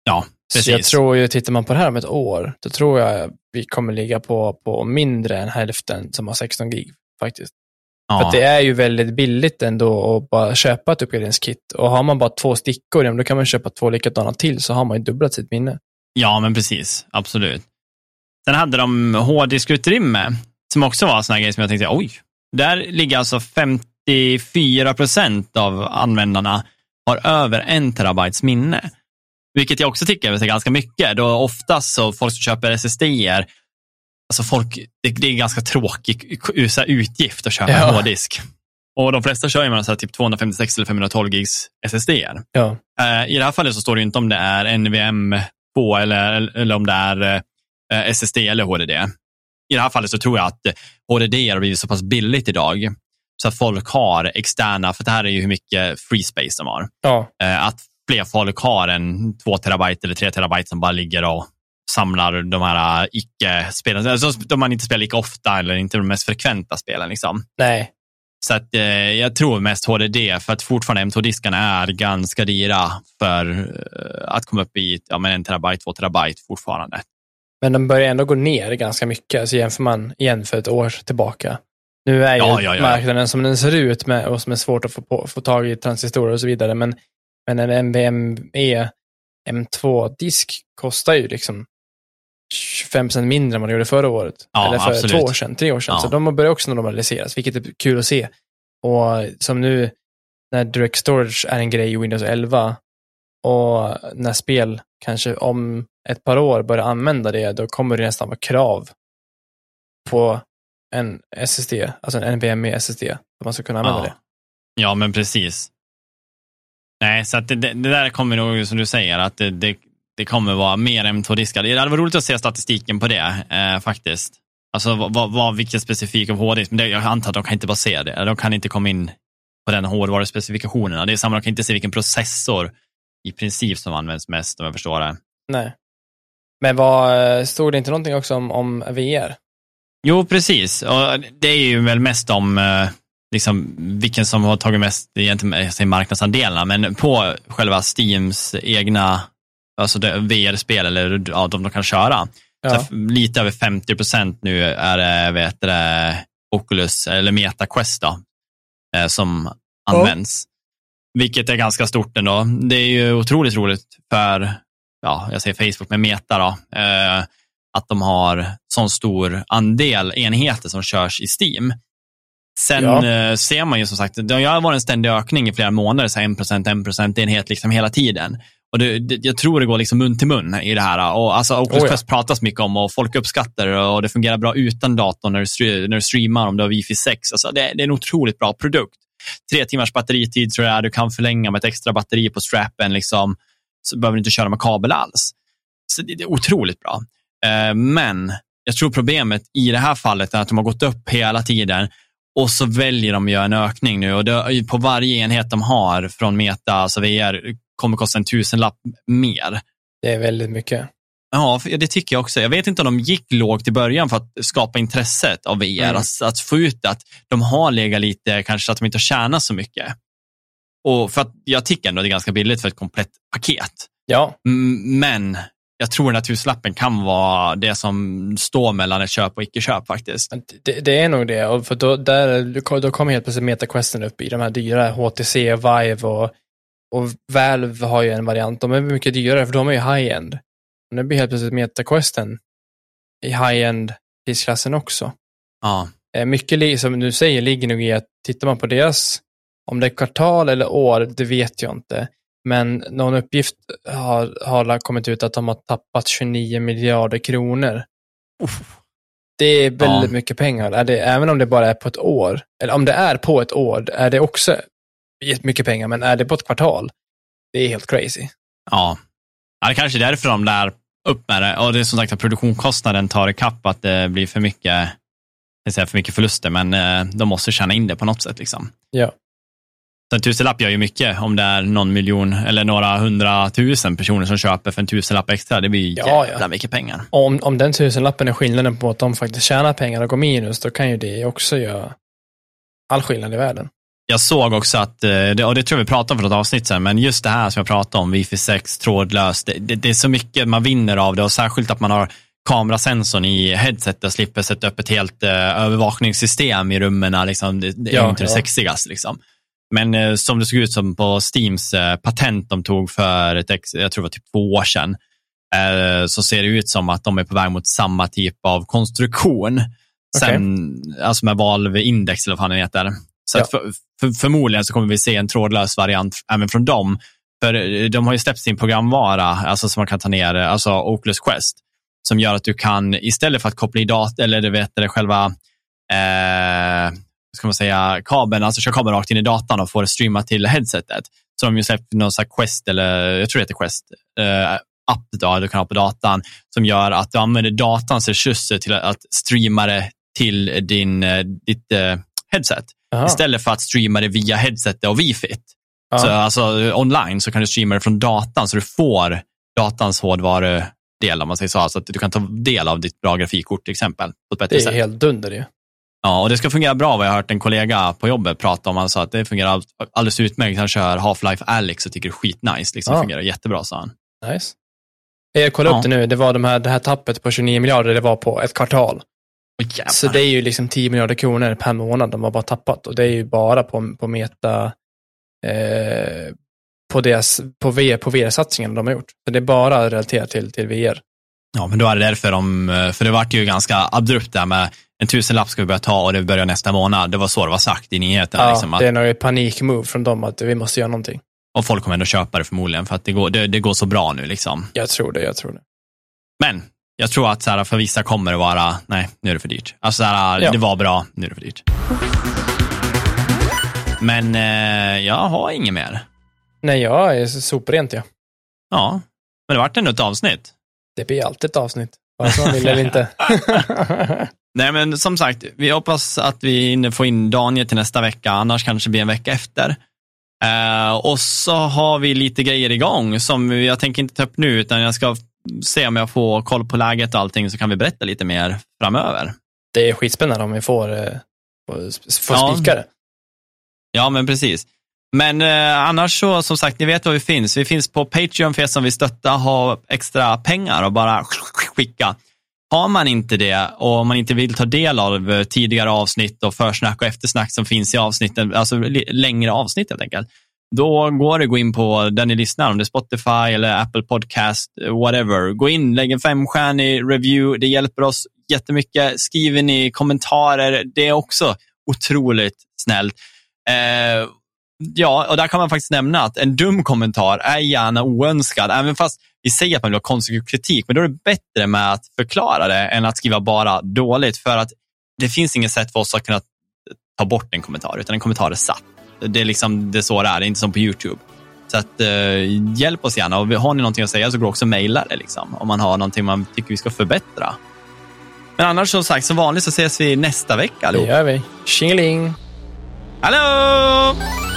Ja, precis. Så jag tror ju, tittar man på det här om ett år, då tror jag vi kommer ligga på, på mindre än hälften som har 16 gig faktiskt. ja. För det är ju väldigt billigt ändå att bara köpa ett uppgraderingskit. Och har man bara två stickor, då kan man köpa två likadana till, så har man ju dubblat sitt minne. Ja, men precis. Absolut. Sen hade de hårddiskutrymme, som också var en sån här grej som jag tänkte, oj, där ligger alltså 54 procent av användarna har över en terabytes minne. Vilket jag också tycker är ganska mycket. Då oftast så folk som köper SSD-er, alltså folk, det, det är ganska tråkig utgift att köpa Ja. en hårddisk. Och de flesta kör ju med så här typ 256 eller 512 gigs SSD-er. Ja, Eh, I det här fallet så står det ju inte om det är NVM2 eller, eller om det är eh, SSD eller HDD. I det här fallet så tror jag att HDD har blivit så pass billigt idag så att folk har externa, för det här är ju hur mycket free space de har, ja, eh, att fler folk har en 2 terabyte eller 3 terabyte som bara ligger och samlar de här icke-spelen, alltså de man inte spelar lika ofta eller inte de mest frekventa spelen. Liksom. nej. Så att, eh, jag tror mest HDD, för att fortfarande M2-diskarna är ganska dyra för eh, att komma upp i ja, men en terabyte, två terabyte fortfarande. Men de börjar ändå gå ner ganska mycket, alltså jämför man igen för ett år tillbaka. Nu är ju Ja, ja, ja. marknaden som den ser ut med, och som är svårt att få, på, få tag i transistorer och så vidare, men, men en NVMe M2-disk kostar ju liksom 25% mindre än vad det gjorde förra året. Ja, Eller för absolut. två år sedan, tre år sedan. Ja. Så de börjar också normaliseras, vilket är kul att se. Och som nu när Direct Storage är en grej i Windows 11 och när spel kanske om ett par år börjar använda det, då kommer det nästan vara krav på en SSD, alltså en NVMe SSD, att man ska kunna använda Ja. det. Ja, men precis. Nej, så det, det, där kommer nog, som du säger, att det, det, det kommer vara mer M2-diskar. Det hade varit roligt att se statistiken på det, eh, faktiskt. Alltså vad, vad, vilken specifik av hårddisk, men det, jag antar att de kan inte bara se det. De kan inte komma in på den hårdvaruspecifikationen. Det är samma, de kan inte se vilken processor i princip som används mest, om jag förstår det. Nej. Men vad, eh, stod det inte någonting också om, om VR? Jo, precis. Och det är ju väl mest om eh, liksom, vilken som har tagit mest egentligen, marknadsandelarna, men på själva Steams egna alltså VR-spel, eller ja, de de kan köra. Ja. Så lite över 50 procent nu är det, vet det, Oculus, eller Meta Quest då, eh, som används. Vilket är ganska stort ändå. Det är ju otroligt roligt för, ja, jag säger Facebook med Meta då, eh, att de har sån stor andel enheter som körs i Steam. Sen Ja. eh, ser man ju som sagt, det har varit en ständig ökning i flera månader, så 1%, 1% enhet liksom hela tiden. Och det, det, jag tror det går liksom mun till mun i det här. Och alltså, Oculus Oh ja. Quest pratas mycket om och folk uppskattar det och det fungerar bra utan datorn när du, stre- när du streamar om du har Wi-Fi 6. Alltså, det, det är en otroligt bra produkt. Tre timmars batteritid tror jag du kan förlänga med ett extra batteri på strappen. Liksom, så behöver du inte köra med kabel alls. Så det, det är otroligt bra. Eh, men jag tror problemet i det här fallet är att de har gått upp hela tiden och så väljer de att göra en ökning nu. Och det, på varje enhet de har från Meta, alltså VR, kommer kosta en tusenlapp mer. Det är väldigt mycket. Ja, det tycker jag också. Jag vet inte om de gick lågt i början för att skapa intresset av VR, Mm. att, att få ut att de har legat lite, kanske att de inte har tjänat så mycket. Och för att jag tycker ändå att det är ganska billigt för ett komplett paket. Ja, Men jag tror den här tusenlappen kan vara det som står mellan ett köp och icke-köp faktiskt. det, det är nog det. Och för då, där, då kommer helt plötsligt MetaQuesten upp i de här dyra HTC, Vive och, och Valve har ju en variant. De är mycket dyrare för de är ju high-end. Nu blir helt plötsligt MetaQuesten i high-end prisklassen också. Ja, Eh, Mycket som du säger ligger nog i att tittar man på deras, om det är kvartal eller år, det vet jag inte. Men någon uppgift har, har kommit ut att de har tappat 29 miljarder kronor. Det är väldigt Ja. mycket pengar. Är det, även om det bara är på ett år, eller om det är på ett år, är det också jättemycket pengar, men är det på ett kvartal, det är helt crazy. ja. ja det kanske är därför de lär upp med det. Och det är som sagt att produktionskostnaden tar ikapp att det blir för mycket, jag säger för mycket förluster, men eh, de måste tjäna in det på något sätt. Liksom. Ja. Så en tusenlapp gör ju mycket om det är någon miljon eller några hundratusen personer som köper för en tusenlapp extra. Det blir Ja, ja. jävla mycket pengar. Om, om den tusenlappen är skillnaden på att de faktiskt tjänar pengar och går minus, då kan ju det också göra all skillnad i världen. Jag såg också att, eh, och det tror jag vi pratade om för något avsnitt sen, men just det här som jag pratade om, Wi-Fi 6, trådlöst, det, det, det, är så mycket man vinner av det och särskilt att man har kamerasensorn i headsetet och slipper sätta upp ett helt uh, övervakningssystem i rummen. Liksom. Det, det är ja, inte ja. det sexigaste. Liksom. Men uh, som det såg ut som på Steams uh, patent de tog för, ett, jag tror det var typ två år sedan, så ser det ut som att de är på väg mot samma typ av konstruktion. Sen, okay. Alltså med valvindex eller vad den heter. Så ja. för, för, förmodligen så kommer vi se en trådlös variant även från dem. För de har ju släppt sin programvara, alltså som man kan ta ner, alltså Oculus Quest som gör att du kan, istället för att koppla i datorn, eller du vet det själva eh, ska man säga, kabeln, alltså köra kabeln rakt in i datorn och få det streama till headsetet. Så de har släppt någon sån Quest, eller jag tror det heter Quest, eh, app då, du kan ha på datan som gör att du använder datans resurser till att streama det till din, eh, ditt eh, headset. Aha. Istället för att streama det via headsetet och wifi. Så alltså online så kan du streama det från datan så du får datans hårdvaru del om man säger så, så att du kan ta del av ditt bra grafikkort till exempel. På ett bättre det är sätt. helt dunder det. Ja, och det ska fungera bra vad jag har hört en kollega på jobbet prata om. Han sa att det fungerar alldeles utmärkt. Han kör Half-Life Alyx och tycker det är skitnice. Liksom, ja. fungerar jättebra, sa han. Nice. Jag kollade ja. upp det nu. Det var de här, det här tappet på 29 miljarder, det var på ett kvartal. Oh, så det är ju liksom 10 miljarder kronor per månad de har bara tappat. Och det är ju bara på, på meta, eh, på, deras, på, VR, på VR-satsningen de har gjort. Så det är bara relaterat till, till VR. Ja, men då är det därför de, för det vart ju ganska abrupt där med en tusenlapp ska vi börja ta och det börjar nästa månad. Det var så det var sagt i nyheterna. Ja, liksom, att, det är nog panikmove från dem att vi måste göra någonting. Och folk kommer ändå köpa det förmodligen för att det går, det, det går så bra nu. Liksom. Jag tror det, jag tror det. Men jag tror att så här, för vissa kommer det vara, nej, nu är det för dyrt. Alltså, så här, ja. det var bra, nu är det för dyrt. Men eh, jag har inget mer. Nej, jag är soprent ja. Ja, men det vart ändå ett avsnitt. Det blir alltid ett avsnitt, vare sig man vill eller inte. Nej, men som sagt, vi hoppas att vi får in Daniel till nästa vecka, annars kanske det blir en vecka efter. Uh, och så har vi lite grejer igång som jag tänker inte ta upp nu, utan jag ska se om jag får koll på läget och allting, så kan vi berätta lite mer framöver. Det är skitspännande om vi får, uh, får ja. spikare. Ja, men precis. Men eh, annars så, som sagt, ni vet var vi finns. Vi finns på Patreon för er som vill stötta, ha extra pengar och bara skicka. Har man inte det och man inte vill ta del av tidigare avsnitt och försnack och eftersnack som finns i avsnitten, alltså längre avsnitt helt enkelt, då går det att gå in på där ni lyssnar, om det är Spotify eller Apple Podcast, whatever. Gå in, lägg en femstjärnig review, det hjälper oss jättemycket. Skriver ni kommentarer, det är också otroligt snällt. Eh, Ja, och där kan man faktiskt nämna att en dum kommentar är gärna oönskad, även fast vi säger att man vill ha konstruktiv kritik, men då är det bättre med att förklara det än att skriva bara dåligt, för att det finns inget sätt för oss att kunna ta bort en kommentar, utan en kommentar är satt. Det är liksom det är så det är, det är inte som på YouTube. Så att, eh, hjälp oss gärna och har ni någonting att säga så går också att mejla det, liksom, om man har någonting man tycker vi ska förbättra. Men annars som sagt, som vanligt så ses vi nästa vecka. Det gör vi. Tjingeling! Hallå!